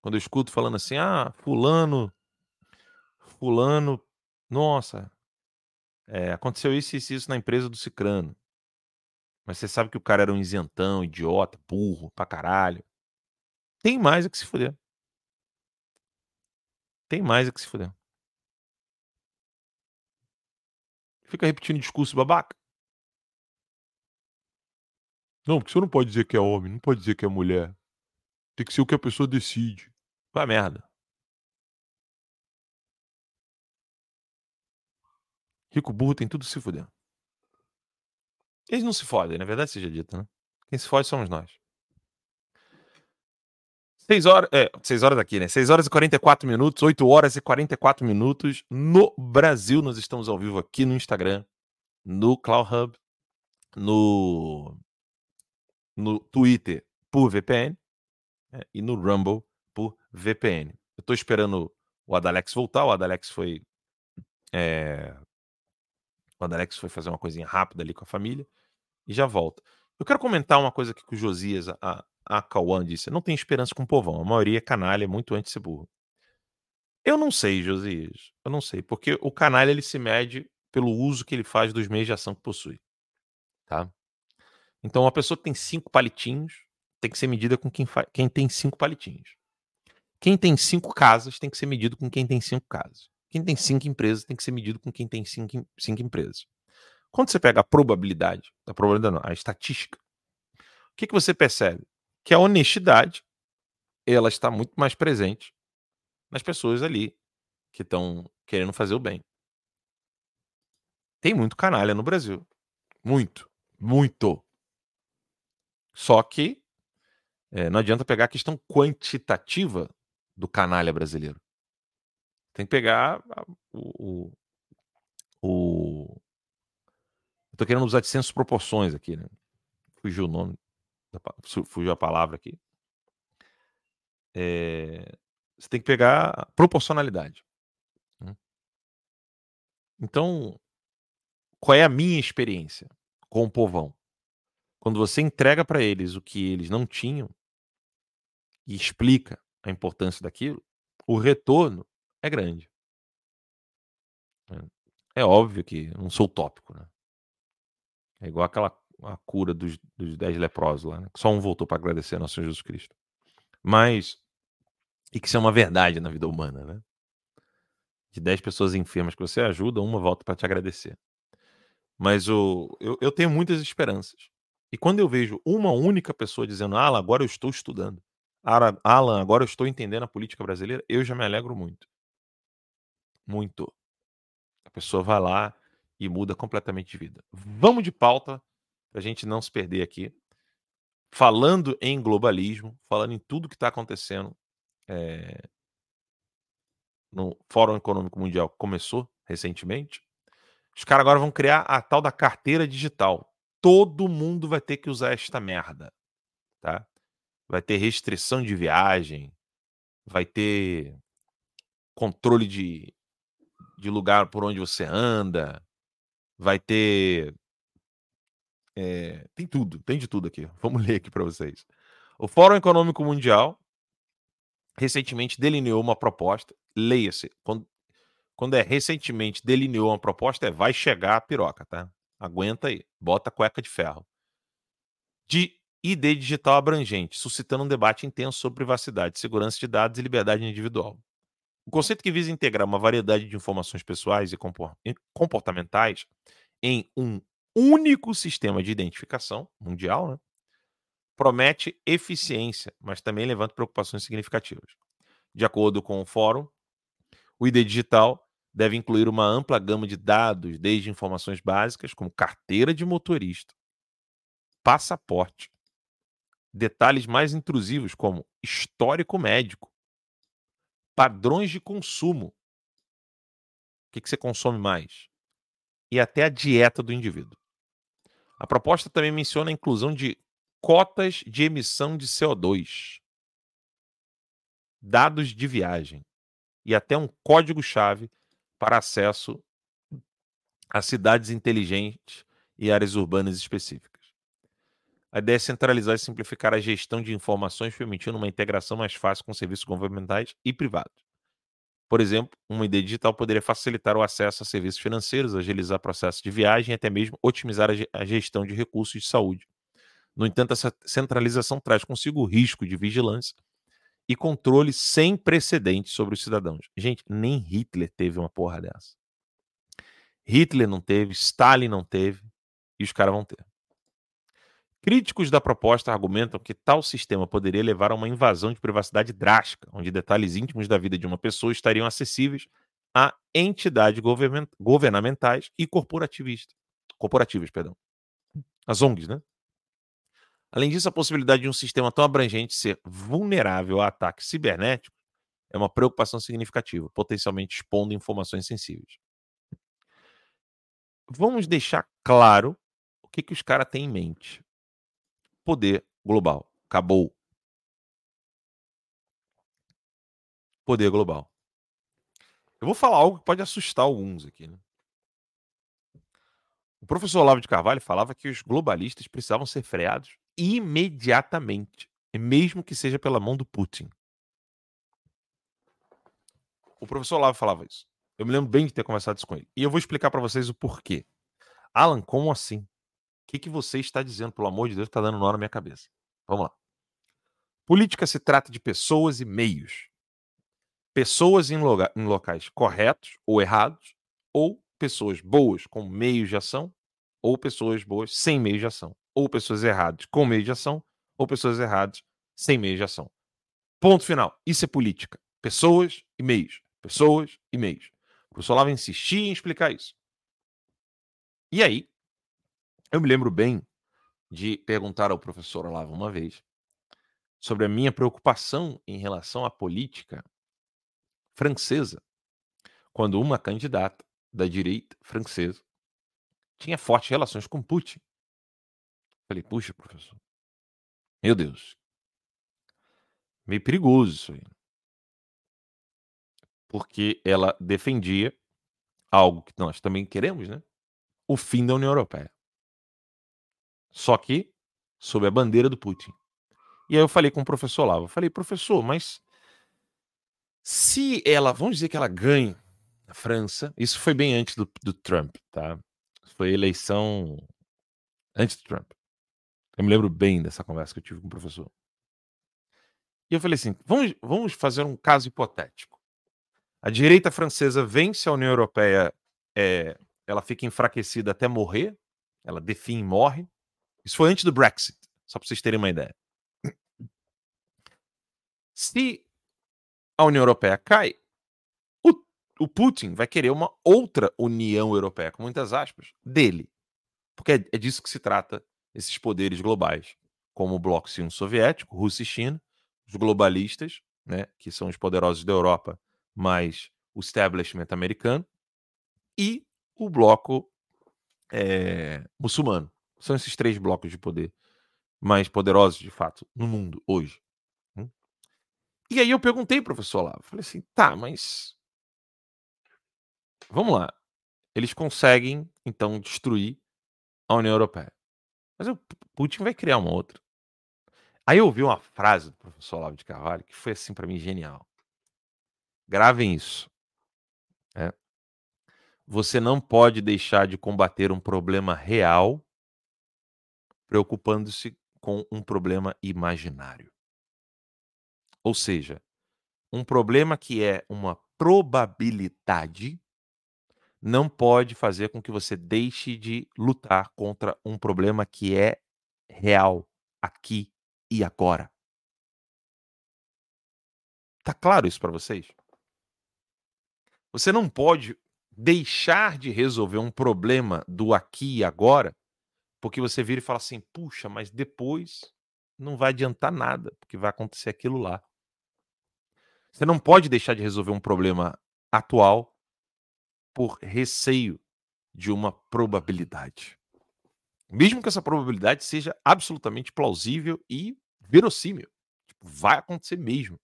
Quando eu escuto falando assim, ah, fulano, fulano, nossa, é, aconteceu isso e isso, isso na empresa do Cicrano. Mas você sabe que o cara era um isentão, idiota, burro, pra caralho. Tem mais a que se fuder. Tem mais a que se fuder. Fica repetindo discurso babaca. Não, porque você não pode dizer que é homem, não pode dizer que é mulher. Tem que ser o que a pessoa decide. Vai merda. Rico burro tem tudo se fuder. Eles não se fodem, na verdade seja dito, né? Quem se fode somos nós. 6 horas, é, 6 horas aqui, né? 6 horas e 44 minutos, 8 horas e 44 minutos no Brasil. Nós estamos ao vivo aqui no Instagram, no Cloud Hub, no no Twitter por VPN né, e no Rumble por VPN. Eu estou esperando o Adalex voltar. O Adalex foi. É... O Adalex foi fazer uma coisinha rápida ali com a família e já volta. Eu quero comentar uma coisa aqui que o Josias, a, a Cauã disse. Não tem esperança com o povão. A maioria é canalha, é muito antes de ser burro. Eu não sei, Josias. Eu não sei. Porque o canalha ele se mede pelo uso que ele faz dos meios de ação que possui. Tá? Então, uma pessoa que tem cinco palitinhos tem que ser medida com quem, quem tem cinco palitinhos. Quem tem cinco casas tem que ser medido com quem tem cinco casas. Quem tem cinco empresas tem que ser medido com quem tem cinco, cinco empresas. Quando você pega a probabilidade, a probabilidade não, a estatística, o que, que você percebe? Que a honestidade ela está muito mais presente nas pessoas ali que estão querendo fazer o bem. Tem muito canalha no Brasil. Muito. Muito. Só que é, não adianta pegar a questão quantitativa do canalha brasileiro. Tem que pegar o. o, o... Eu tô querendo usar de senso proporções aqui, né? fugiu o nome, fugiu a palavra aqui. É, você tem que pegar proporcionalidade. Né. Então, qual é a minha experiência com o povão? Quando você entrega para eles o que eles não tinham e explica a importância daquilo, o retorno é grande. É, é óbvio que não sou utópico, né? É igual aquela a cura dos, dos dez leprosos lá, né? Só um voltou para agradecer a nosso Senhor Jesus Cristo. Mas, e que isso é uma verdade na vida humana, né? De dez pessoas enfermas que você ajuda, uma volta para te agradecer. Mas o, eu, eu tenho muitas esperanças. E quando eu vejo uma única pessoa dizendo, Alan, agora eu estou estudando. Alan, agora eu estou entendendo a política brasileira, eu já me alegro muito. Muito. A pessoa vai lá e muda completamente de vida. Vamos de pauta, para a gente não se perder aqui. Falando em globalismo, falando em tudo que está acontecendo é, no Fórum Econômico Mundial, que começou recentemente. Os caras agora vão criar a tal da carteira digital todo mundo vai ter que usar esta merda, tá? Vai ter restrição de viagem, vai ter controle de, de lugar por onde você anda, vai ter. É, tem tudo, tem de tudo aqui. Vamos ler aqui para vocês. O Fórum Econômico Mundial recentemente delineou uma proposta. Leia-se. Quando, quando é recentemente delineou uma proposta, é vai chegar a piroca, tá? Aguenta aí, bota a cueca de ferro. De ID digital abrangente, suscitando um debate intenso sobre privacidade, segurança de dados e liberdade individual. O conceito que visa integrar uma variedade de informações pessoais e comportamentais em um único sistema de identificação mundial, né, promete eficiência, mas também levanta preocupações significativas. De acordo com o fórum, o ID digital deve incluir uma ampla gama de dados, desde informações básicas, como carteira de motorista, passaporte, detalhes mais intrusivos, como histórico médico, padrões de consumo, o que, que você consome mais, e até a dieta do indivíduo. A proposta também menciona a inclusão de cotas de emissão de CO2, dados de viagem e até um código-chave para acesso a cidades inteligentes e áreas urbanas específicas. A ideia é centralizar e simplificar a gestão de informações, permitindo uma integração mais fácil com serviços governamentais e privados. Por exemplo, uma ID digital poderia facilitar o acesso a serviços financeiros, agilizar processos de viagem e até mesmo otimizar a gestão de recursos de saúde. No entanto, essa centralização traz consigo o risco de vigilância e controle sem precedentes sobre os cidadãos. Gente, nem Hitler teve uma porra dessa. Hitler não teve, Stalin não teve, e os caras vão ter. Críticos da proposta argumentam que tal sistema poderia levar a uma invasão de privacidade drástica, onde detalhes íntimos da vida de uma pessoa estariam acessíveis a entidades governamentais e corporativistas. Corporativas, perdão. As ONGs, né? Além disso, a possibilidade de um sistema tão abrangente ser vulnerável a ataques cibernéticos é uma preocupação significativa, potencialmente expondo informações sensíveis. Vamos deixar claro o que, que os caras têm em mente. Poder global. Acabou. Poder global. Eu vou falar algo que pode assustar alguns aqui. Né? O professor Olavo de Carvalho falava que os globalistas precisavam ser freados imediatamente, mesmo que seja pela mão do Putin. O professor Olavo falava isso. Eu me lembro bem de ter conversado isso com ele. E eu vou explicar para vocês o porquê. Alan, como assim? O que, que você está dizendo? Pelo amor de Deus, está dando nó na minha cabeça. Vamos lá. Política se trata de pessoas e meios. Pessoas em, em locais corretos ou errados, ou pessoas boas com meios de ação, ou pessoas boas sem meios de ação ou pessoas erradas com meio de ação, ou pessoas erradas sem meio de ação. Ponto final. Isso é política. Pessoas e meios. Pessoas e meios. O professor Olavo insistia em explicar isso. E aí, eu me lembro bem de perguntar ao professor Olavo uma vez sobre a minha preocupação em relação à política francesa, quando uma candidata da direita francesa tinha fortes relações com Putin. Falei: "Puxa, professor. Meu Deus. Meio perigoso isso aí". Porque ela defendia algo que nós também queremos, né, o fim da União Europeia. Só que sob a bandeira do Putin. E aí eu falei com o professor eu falei: "Professor, mas se ela vamos dizer que ela ganhe a França", isso foi bem antes do do Trump, tá. Foi eleição antes do Trump. Eu me lembro bem dessa conversa que eu tive com o professor. E eu falei assim: "Vamos vamos fazer um caso hipotético. A direita francesa vence a União Europeia, eh, ela fica enfraquecida até morrer, ela define e morre". Isso foi antes do Brexit, só para vocês terem uma ideia. Se a União Europeia cai, o o Putin vai querer uma outra União Europeia, com muitas aspas, dele. Porque é é disso que se trata esses poderes globais, como o bloco sino-soviético, Rússia e China, os globalistas, né, que são os poderosos da Europa, mais o establishment americano, e o bloco, eh, muçulmano. São esses 3 blocos de poder mais poderosos, de fato, no mundo hoje. Hum. E aí eu perguntei para o professor Olavo, falei assim: "Tá, mas" "vamos lá, eles conseguem, então, destruir a União Europeia, mas o Pu Putin vai criar uma outra". Aí eu ouvi uma frase do professor Olavo de Carvalho que foi, assim, para mim genial. Gravem isso. É. "Você não pode deixar de combater um problema real preocupando-se com um problema imaginário". Ou seja, um problema que é uma probabilidade não pode fazer com que você deixe de lutar contra um problema que é real, aqui e agora. Tá claro isso para vocês? Você não pode deixar de resolver um problema do aqui e agora, porque você vira e fala assim: "Puxa, mas depois não vai adiantar nada, porque vai acontecer aquilo lá". Você não pode deixar de resolver um problema atual por receio de uma probabilidade. Mesmo que essa probabilidade seja absolutamente plausível e verossímil. Tipo, vai acontecer mesmo.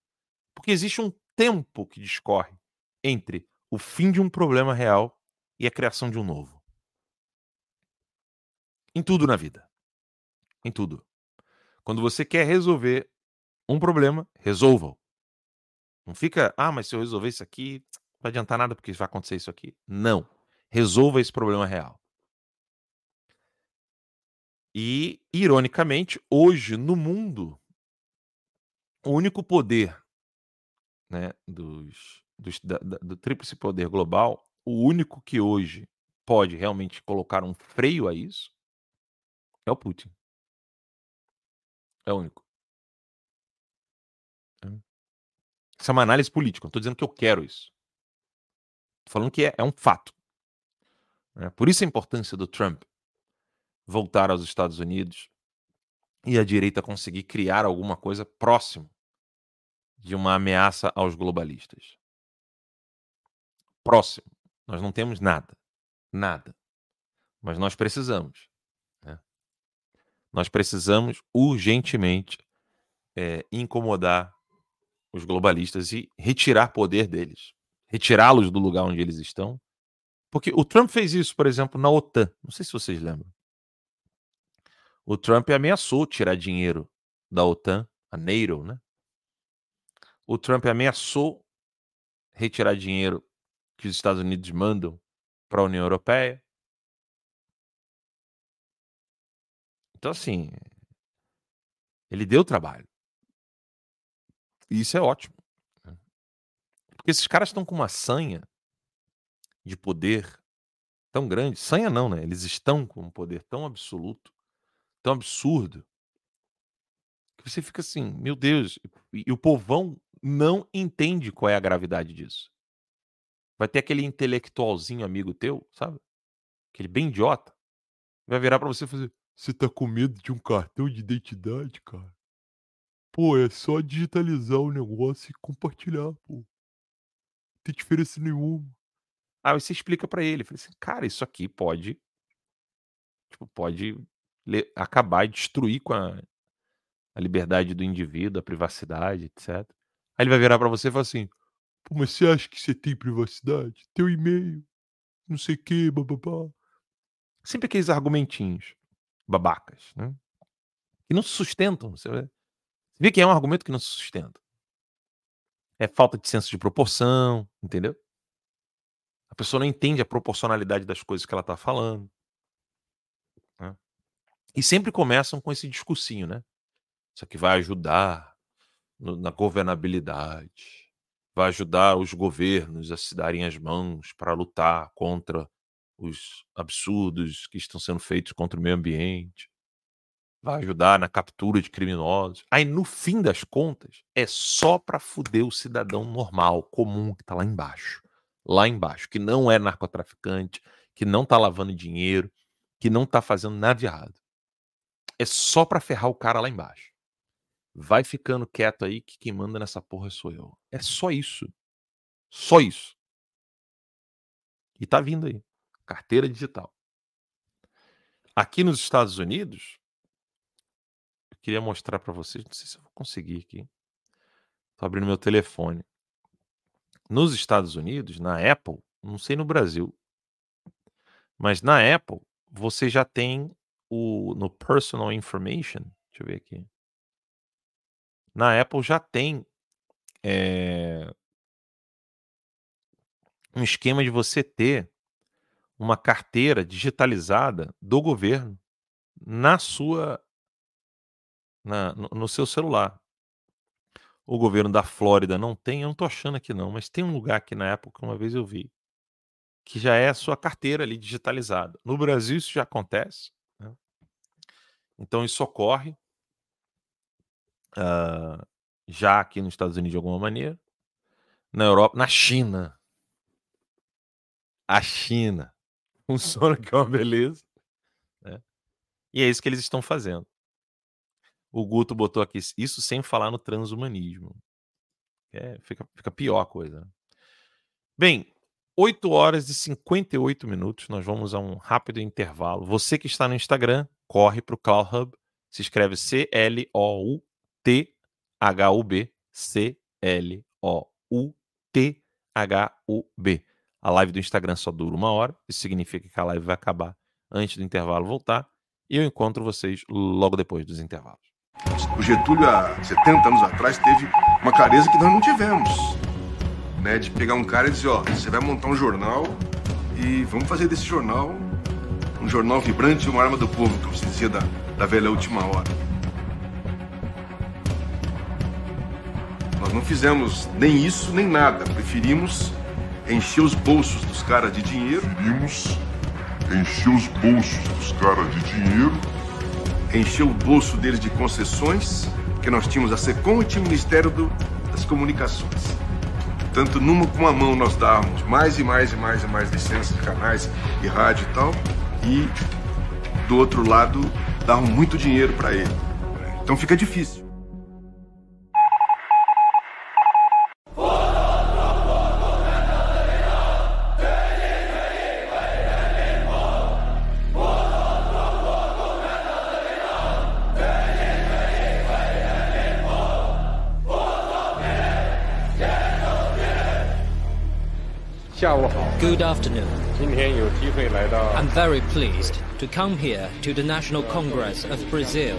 Porque existe um tempo que discorre entre o fim de um problema real e a criação de um novo. Em tudo na vida. Em tudo. Quando você quer resolver um problema, resolva-o. Não fica: "Ah, mas se eu resolver isso aqui, não vai adiantar nada, porque vai acontecer isso aqui". Não. Resolva esse problema real. E, ironicamente, hoje no mundo o único poder, né, dos dos da da do tríplice poder global, o único que hoje pode realmente colocar um freio a isso é o Putin. É o único. Hum. Isso é uma análise política, não tô dizendo que eu quero isso. Tô falando que é é um fato. Né, por isso a importância do Trump voltar aos Estados Unidos e a direita conseguir criar alguma coisa próximo de uma ameaça aos globalistas. Próximo. Nós não temos nada. Nada. Mas nós precisamos. Nós precisamos urgentemente, eh, incomodar os globalistas e retirar poder deles. Retirá-los do lugar onde eles estão. Porque o Trump fez isso, por exemplo, na OTAN, não sei se vocês lembram. O Trump ameaçou tirar dinheiro da OTAN, a NATO, né. O Trump ameaçou retirar dinheiro que os Estados Unidos mandam pra União Europeia. Então, assim ele deu trabalho. E isso é ótimo, né. Porque esses caras estão com uma sanha de poder tão grande sanha não, né, eles estão com um poder tão absoluto, tão absurdo que você fica assim: "Meu Deus", e e o povão não entende qual é a gravidade disso. Vai ter aquele intelectualzinho amigo teu, sabe, aquele bem idiota, vai virar pra você e fazer: "Você tá com medo de um cartão de identidade, cara? Pô, é só digitalizar o negócio e compartilhar, pô. Não tem diferença nenhuma". Aí você explica pra ele, fala assim: "Cara, isso aqui pode" tipo, pode acabar e destruir com a, a liberdade do indivíduo, a privacidade, etc. Aí ele vai virar para você e falar assim: Pô, mas você acha que você tem privacidade? Teu e-mail, não sei o que, bababá. Sempre aqueles argumentinhos babacas, né? Que não se sustentam. Você vê que é um argumento que não se sustenta. É falta de senso de proporção, entendeu? A pessoa não entende a proporcionalidade das coisas que ela está falando. Né? E sempre começam com esse discursinho, né? Isso aqui vai ajudar no, na governabilidade, vai ajudar os governos a se darem as mãos para lutar contra os absurdos que estão sendo feitos contra o meio ambiente, vai ajudar na captura de criminosos. Aí, no fim das contas, é só para fuder o cidadão normal, comum, que está lá embaixo. Lá embaixo, que não é narcotraficante, que não está lavando dinheiro, que não está fazendo nada de errado. É só para ferrar o cara lá embaixo. Vai ficando quieto aí que quem manda nessa porra sou eu. É só isso. Só isso. E tá vindo aí. Carteira digital. Aqui nos Estados Unidos, eu queria mostrar para vocês, não sei se eu vou conseguir aqui. Tô abrindo meu telefone. Nos Estados Unidos, na Apple, não sei no Brasil, mas na Apple, você já tem o no personal information, deixa eu ver aqui. Na Apple já tem é, um esquema de você ter uma carteira digitalizada do governo na sua na, no, no seu celular. O governo da Flórida não tem, eu não estou achando aqui não, mas tem um lugar aqui na que uma vez eu vi, que já é a sua carteira ali digitalizada. No Brasil isso já acontece. Né? Então isso ocorre uh, já aqui nos Estados Unidos de alguma maneira. Na Europa, na China. A China. Funciona que é uma beleza. Né? E é isso que eles estão fazendo. O Guto botou aqui, isso sem falar no transhumanismo. É, fica, fica pior a coisa. Né? Bem, 8 horas e 58 minutos. Nós vamos a um rápido intervalo. Você que está no Instagram, corre para o Cloud Hub. Se escreve C-L-O-U-T-H-U-B. C-L-O-U-T-H-U-B. A live do Instagram só dura uma hora. Isso significa que a live vai acabar antes do intervalo voltar. E eu encontro vocês logo depois dos intervalos. O Getúlio, há 70 anos atrás, teve uma clareza que nós não tivemos. Né, de pegar um cara e dizer, ó, você vai montar um jornal e vamos fazer desse jornal um jornal vibrante e uma arma do povo, como se dizia da, da velha última hora. Nós não fizemos nem isso nem nada, preferimos encher os bolsos dos caras de dinheiro. Preferimos encher os bolsos dos caras de dinheiro. Encher o bolso deles de concessões, porque nós tínhamos a SECOM e tinha o Ministério do, das Comunicações. Tanto numa com a mão nós dávamos mais e mais e mais e mais licenças de canais e rádio e tal, e do outro lado davam muito dinheiro para ele. Então fica difícil. Good afternoon. I'm very pleased to come here to the National Congress of Brazil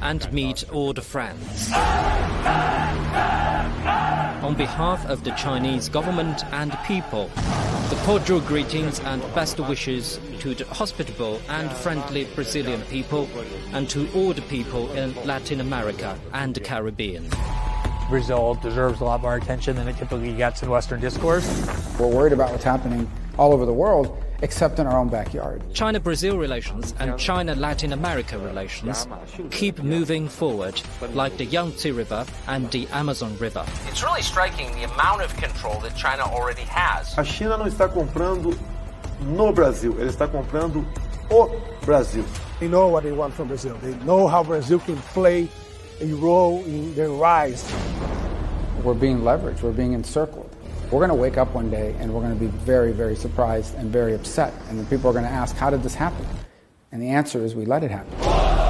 and meet all the friends. On behalf of the Chinese government and people, the cordial greetings and best wishes to the hospitable and friendly Brazilian people and to all the people in Latin America and the Caribbean. Brazil deserves a lot more attention than it typically gets in Western discourse. We're worried about what's happening all over the world, except in our own backyard. China Brazil relations and China Latin America relations keep moving forward, like the Yangtze River and the Amazon River. It's really striking the amount of control that China already has. A China não está comprando no Brasil, ela está comprando o Brasil. They know what they want from Brazil. They know how Brazil can play a role in their rise. We're being leveraged, we're being encircled. We're going to wake up one day and we're going to be very, very surprised and very upset. And then people are going to ask, how did this happen? And the answer is we let it happen.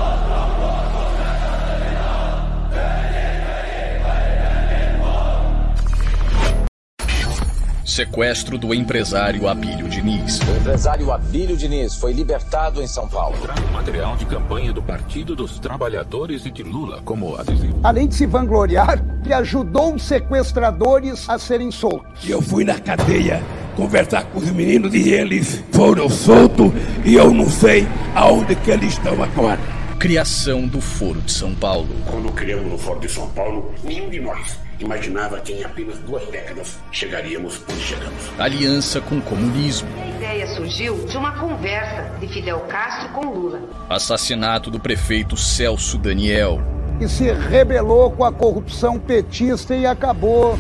Sequestro do empresário Abílio Diniz. O empresário Abílio Diniz foi libertado em São Paulo. Material de campanha do Partido dos Trabalhadores e de Lula como adesivo. Além de se vangloriar, que ajudou os sequestradores a serem soltos. E eu fui na cadeia conversar com os meninos e eles foram soltos e eu não sei aonde que eles estão agora. Criação do Foro de São Paulo. Quando criamos o Foro de São Paulo, nenhum de nós imaginava que em apenas duas décadas chegaríamos onde chegamos. Aliança com o comunismo. A ideia surgiu de uma conversa de Fidel Castro com Lula. Assassinato do prefeito Celso Daniel. E se rebelou com a corrupção petista e acabou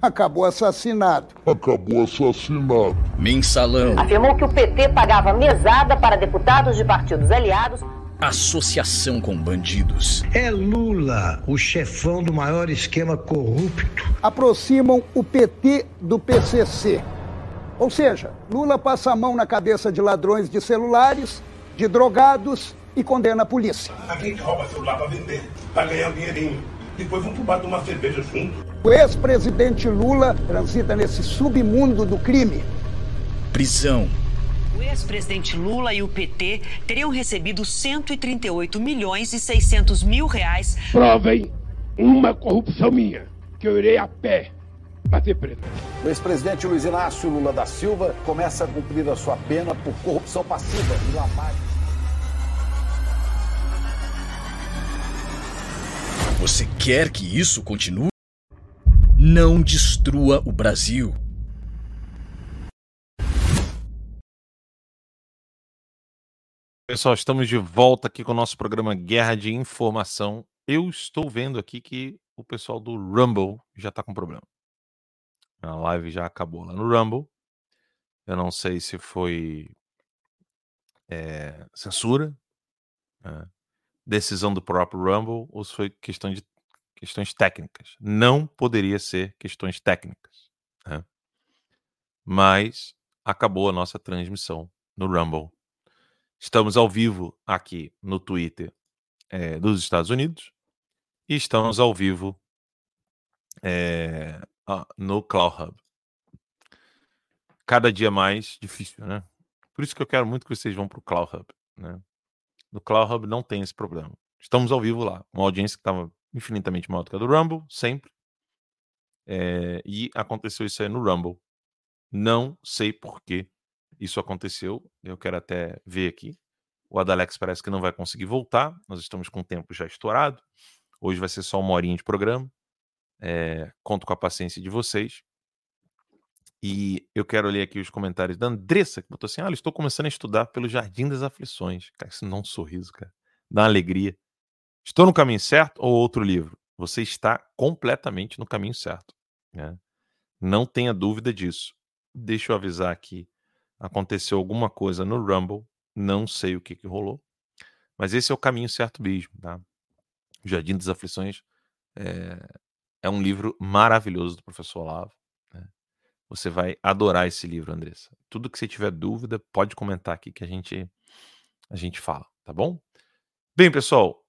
acabou assassinado. Acabou assassinado. Mensalão. Afirmou que o PT pagava mesada para deputados de partidos aliados. Associação com bandidos. É Lula, o chefão do maior esquema corrupto. Aproximam o PT do PCC. Ou seja, Lula passa a mão na cabeça de ladrões de celulares, de drogados e condena a polícia. Alguém que rouba celular para vender, para ganhar um dinheirinho. Depois vão pro bar tomar cerveja junto. O ex-presidente Lula transita nesse submundo do crime. Prisão. O ex-presidente Lula e o PT teriam recebido 138 milhões e 600 mil reais. Provem uma corrupção minha, que eu irei a pé bater preto. O ex-presidente Luiz Inácio Lula da Silva começa a cumprir a sua pena por corrupção passiva e lavagem. Você quer que isso continue? Não destrua o Brasil. Pessoal, estamos de volta aqui com o nosso programa Guerra de Informação. Eu estou vendo aqui que o pessoal do Rumble já está com problema. A live já acabou lá no Rumble. Eu não sei se foi é, censura, né? decisão do próprio Rumble ou se foi questão de questões técnicas. Não poderia ser questões técnicas. Né? Mas acabou a nossa transmissão no Rumble. Estamos ao vivo aqui no Twitter é, dos Estados Unidos e estamos ao vivo é, no Cloud Hub. Cada dia mais difícil, né? Por isso que eu quero muito que vocês vão para o Cloud Hub. Né? No Cloud Hub não tem esse problema. Estamos ao vivo lá. Uma audiência que estava infinitamente maior do que a do Rumble, sempre. É, e aconteceu isso aí no Rumble. Não sei por que isso aconteceu. Eu quero até ver aqui. O Adalex parece que não vai conseguir voltar. Nós estamos com o tempo já estourado. Hoje vai ser só uma horinha de programa. É, conto com a paciência de vocês. E eu quero ler aqui os comentários da Andressa, que botou assim: Ah, estou começando a estudar pelo Jardim das Aflições. Cara, isso não é um sorriso, cara. Dá uma alegria. Estou no caminho certo ou outro livro? Você está completamente no caminho certo. Né? Não tenha dúvida disso. Deixa eu avisar aqui. Aconteceu alguma coisa no Rumble. Não sei o que, que rolou. Mas esse é o caminho certo mesmo. Tá? O Jardim das Aflições é, é um livro maravilhoso do professor Olavo. Né? Você vai adorar esse livro, Andressa. Tudo que você tiver dúvida, pode comentar aqui que a gente, a gente fala, tá bom? Bem, pessoal,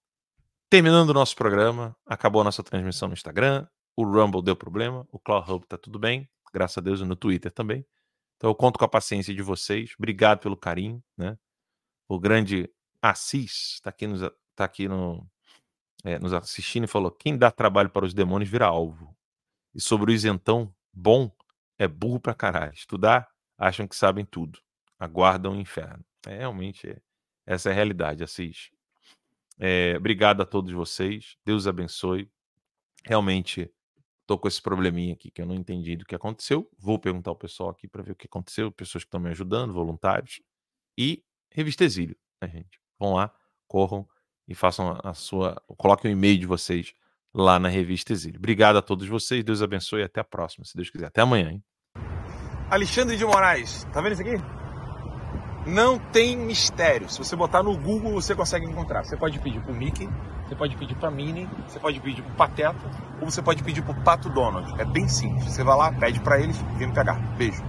terminando o nosso programa, acabou a nossa transmissão no Instagram, o Rumble deu problema, o Cloud Hub tá tudo bem, graças a Deus, no Twitter também. Então eu conto com a paciência de vocês. Obrigado pelo carinho, né? O grande Assis está aqui, nos, tá aqui no, é, nos assistindo e falou: quem dá trabalho para os demônios vira alvo. E sobre o isentão, bom é burro pra caralho. Estudar, acham que sabem tudo. Aguardam o inferno. É, realmente, é, essa é a realidade, Assis. É, obrigado a todos vocês. Deus abençoe. Realmente, tô com esse probleminha aqui que eu não entendi do que aconteceu. Vou perguntar ao pessoal aqui para ver o que aconteceu, pessoas que estão me ajudando, voluntários. E Revista Exílio, né, gente? Vão lá, corram e façam a sua. Coloquem o e-mail de vocês lá na Revista Exílio. Obrigado a todos vocês. Deus abençoe e até a próxima, se Deus quiser. Até amanhã, hein? Alexandre de Moraes, tá vendo isso aqui? Não tem mistério. Se você botar no Google, você consegue encontrar. Você pode pedir para o Mickey, você pode pedir para Minnie, você pode pedir para Pateta, ou você pode pedir para o Pato Donald. É bem simples. Você vai lá, pede para eles e vem me pegar. Beijo.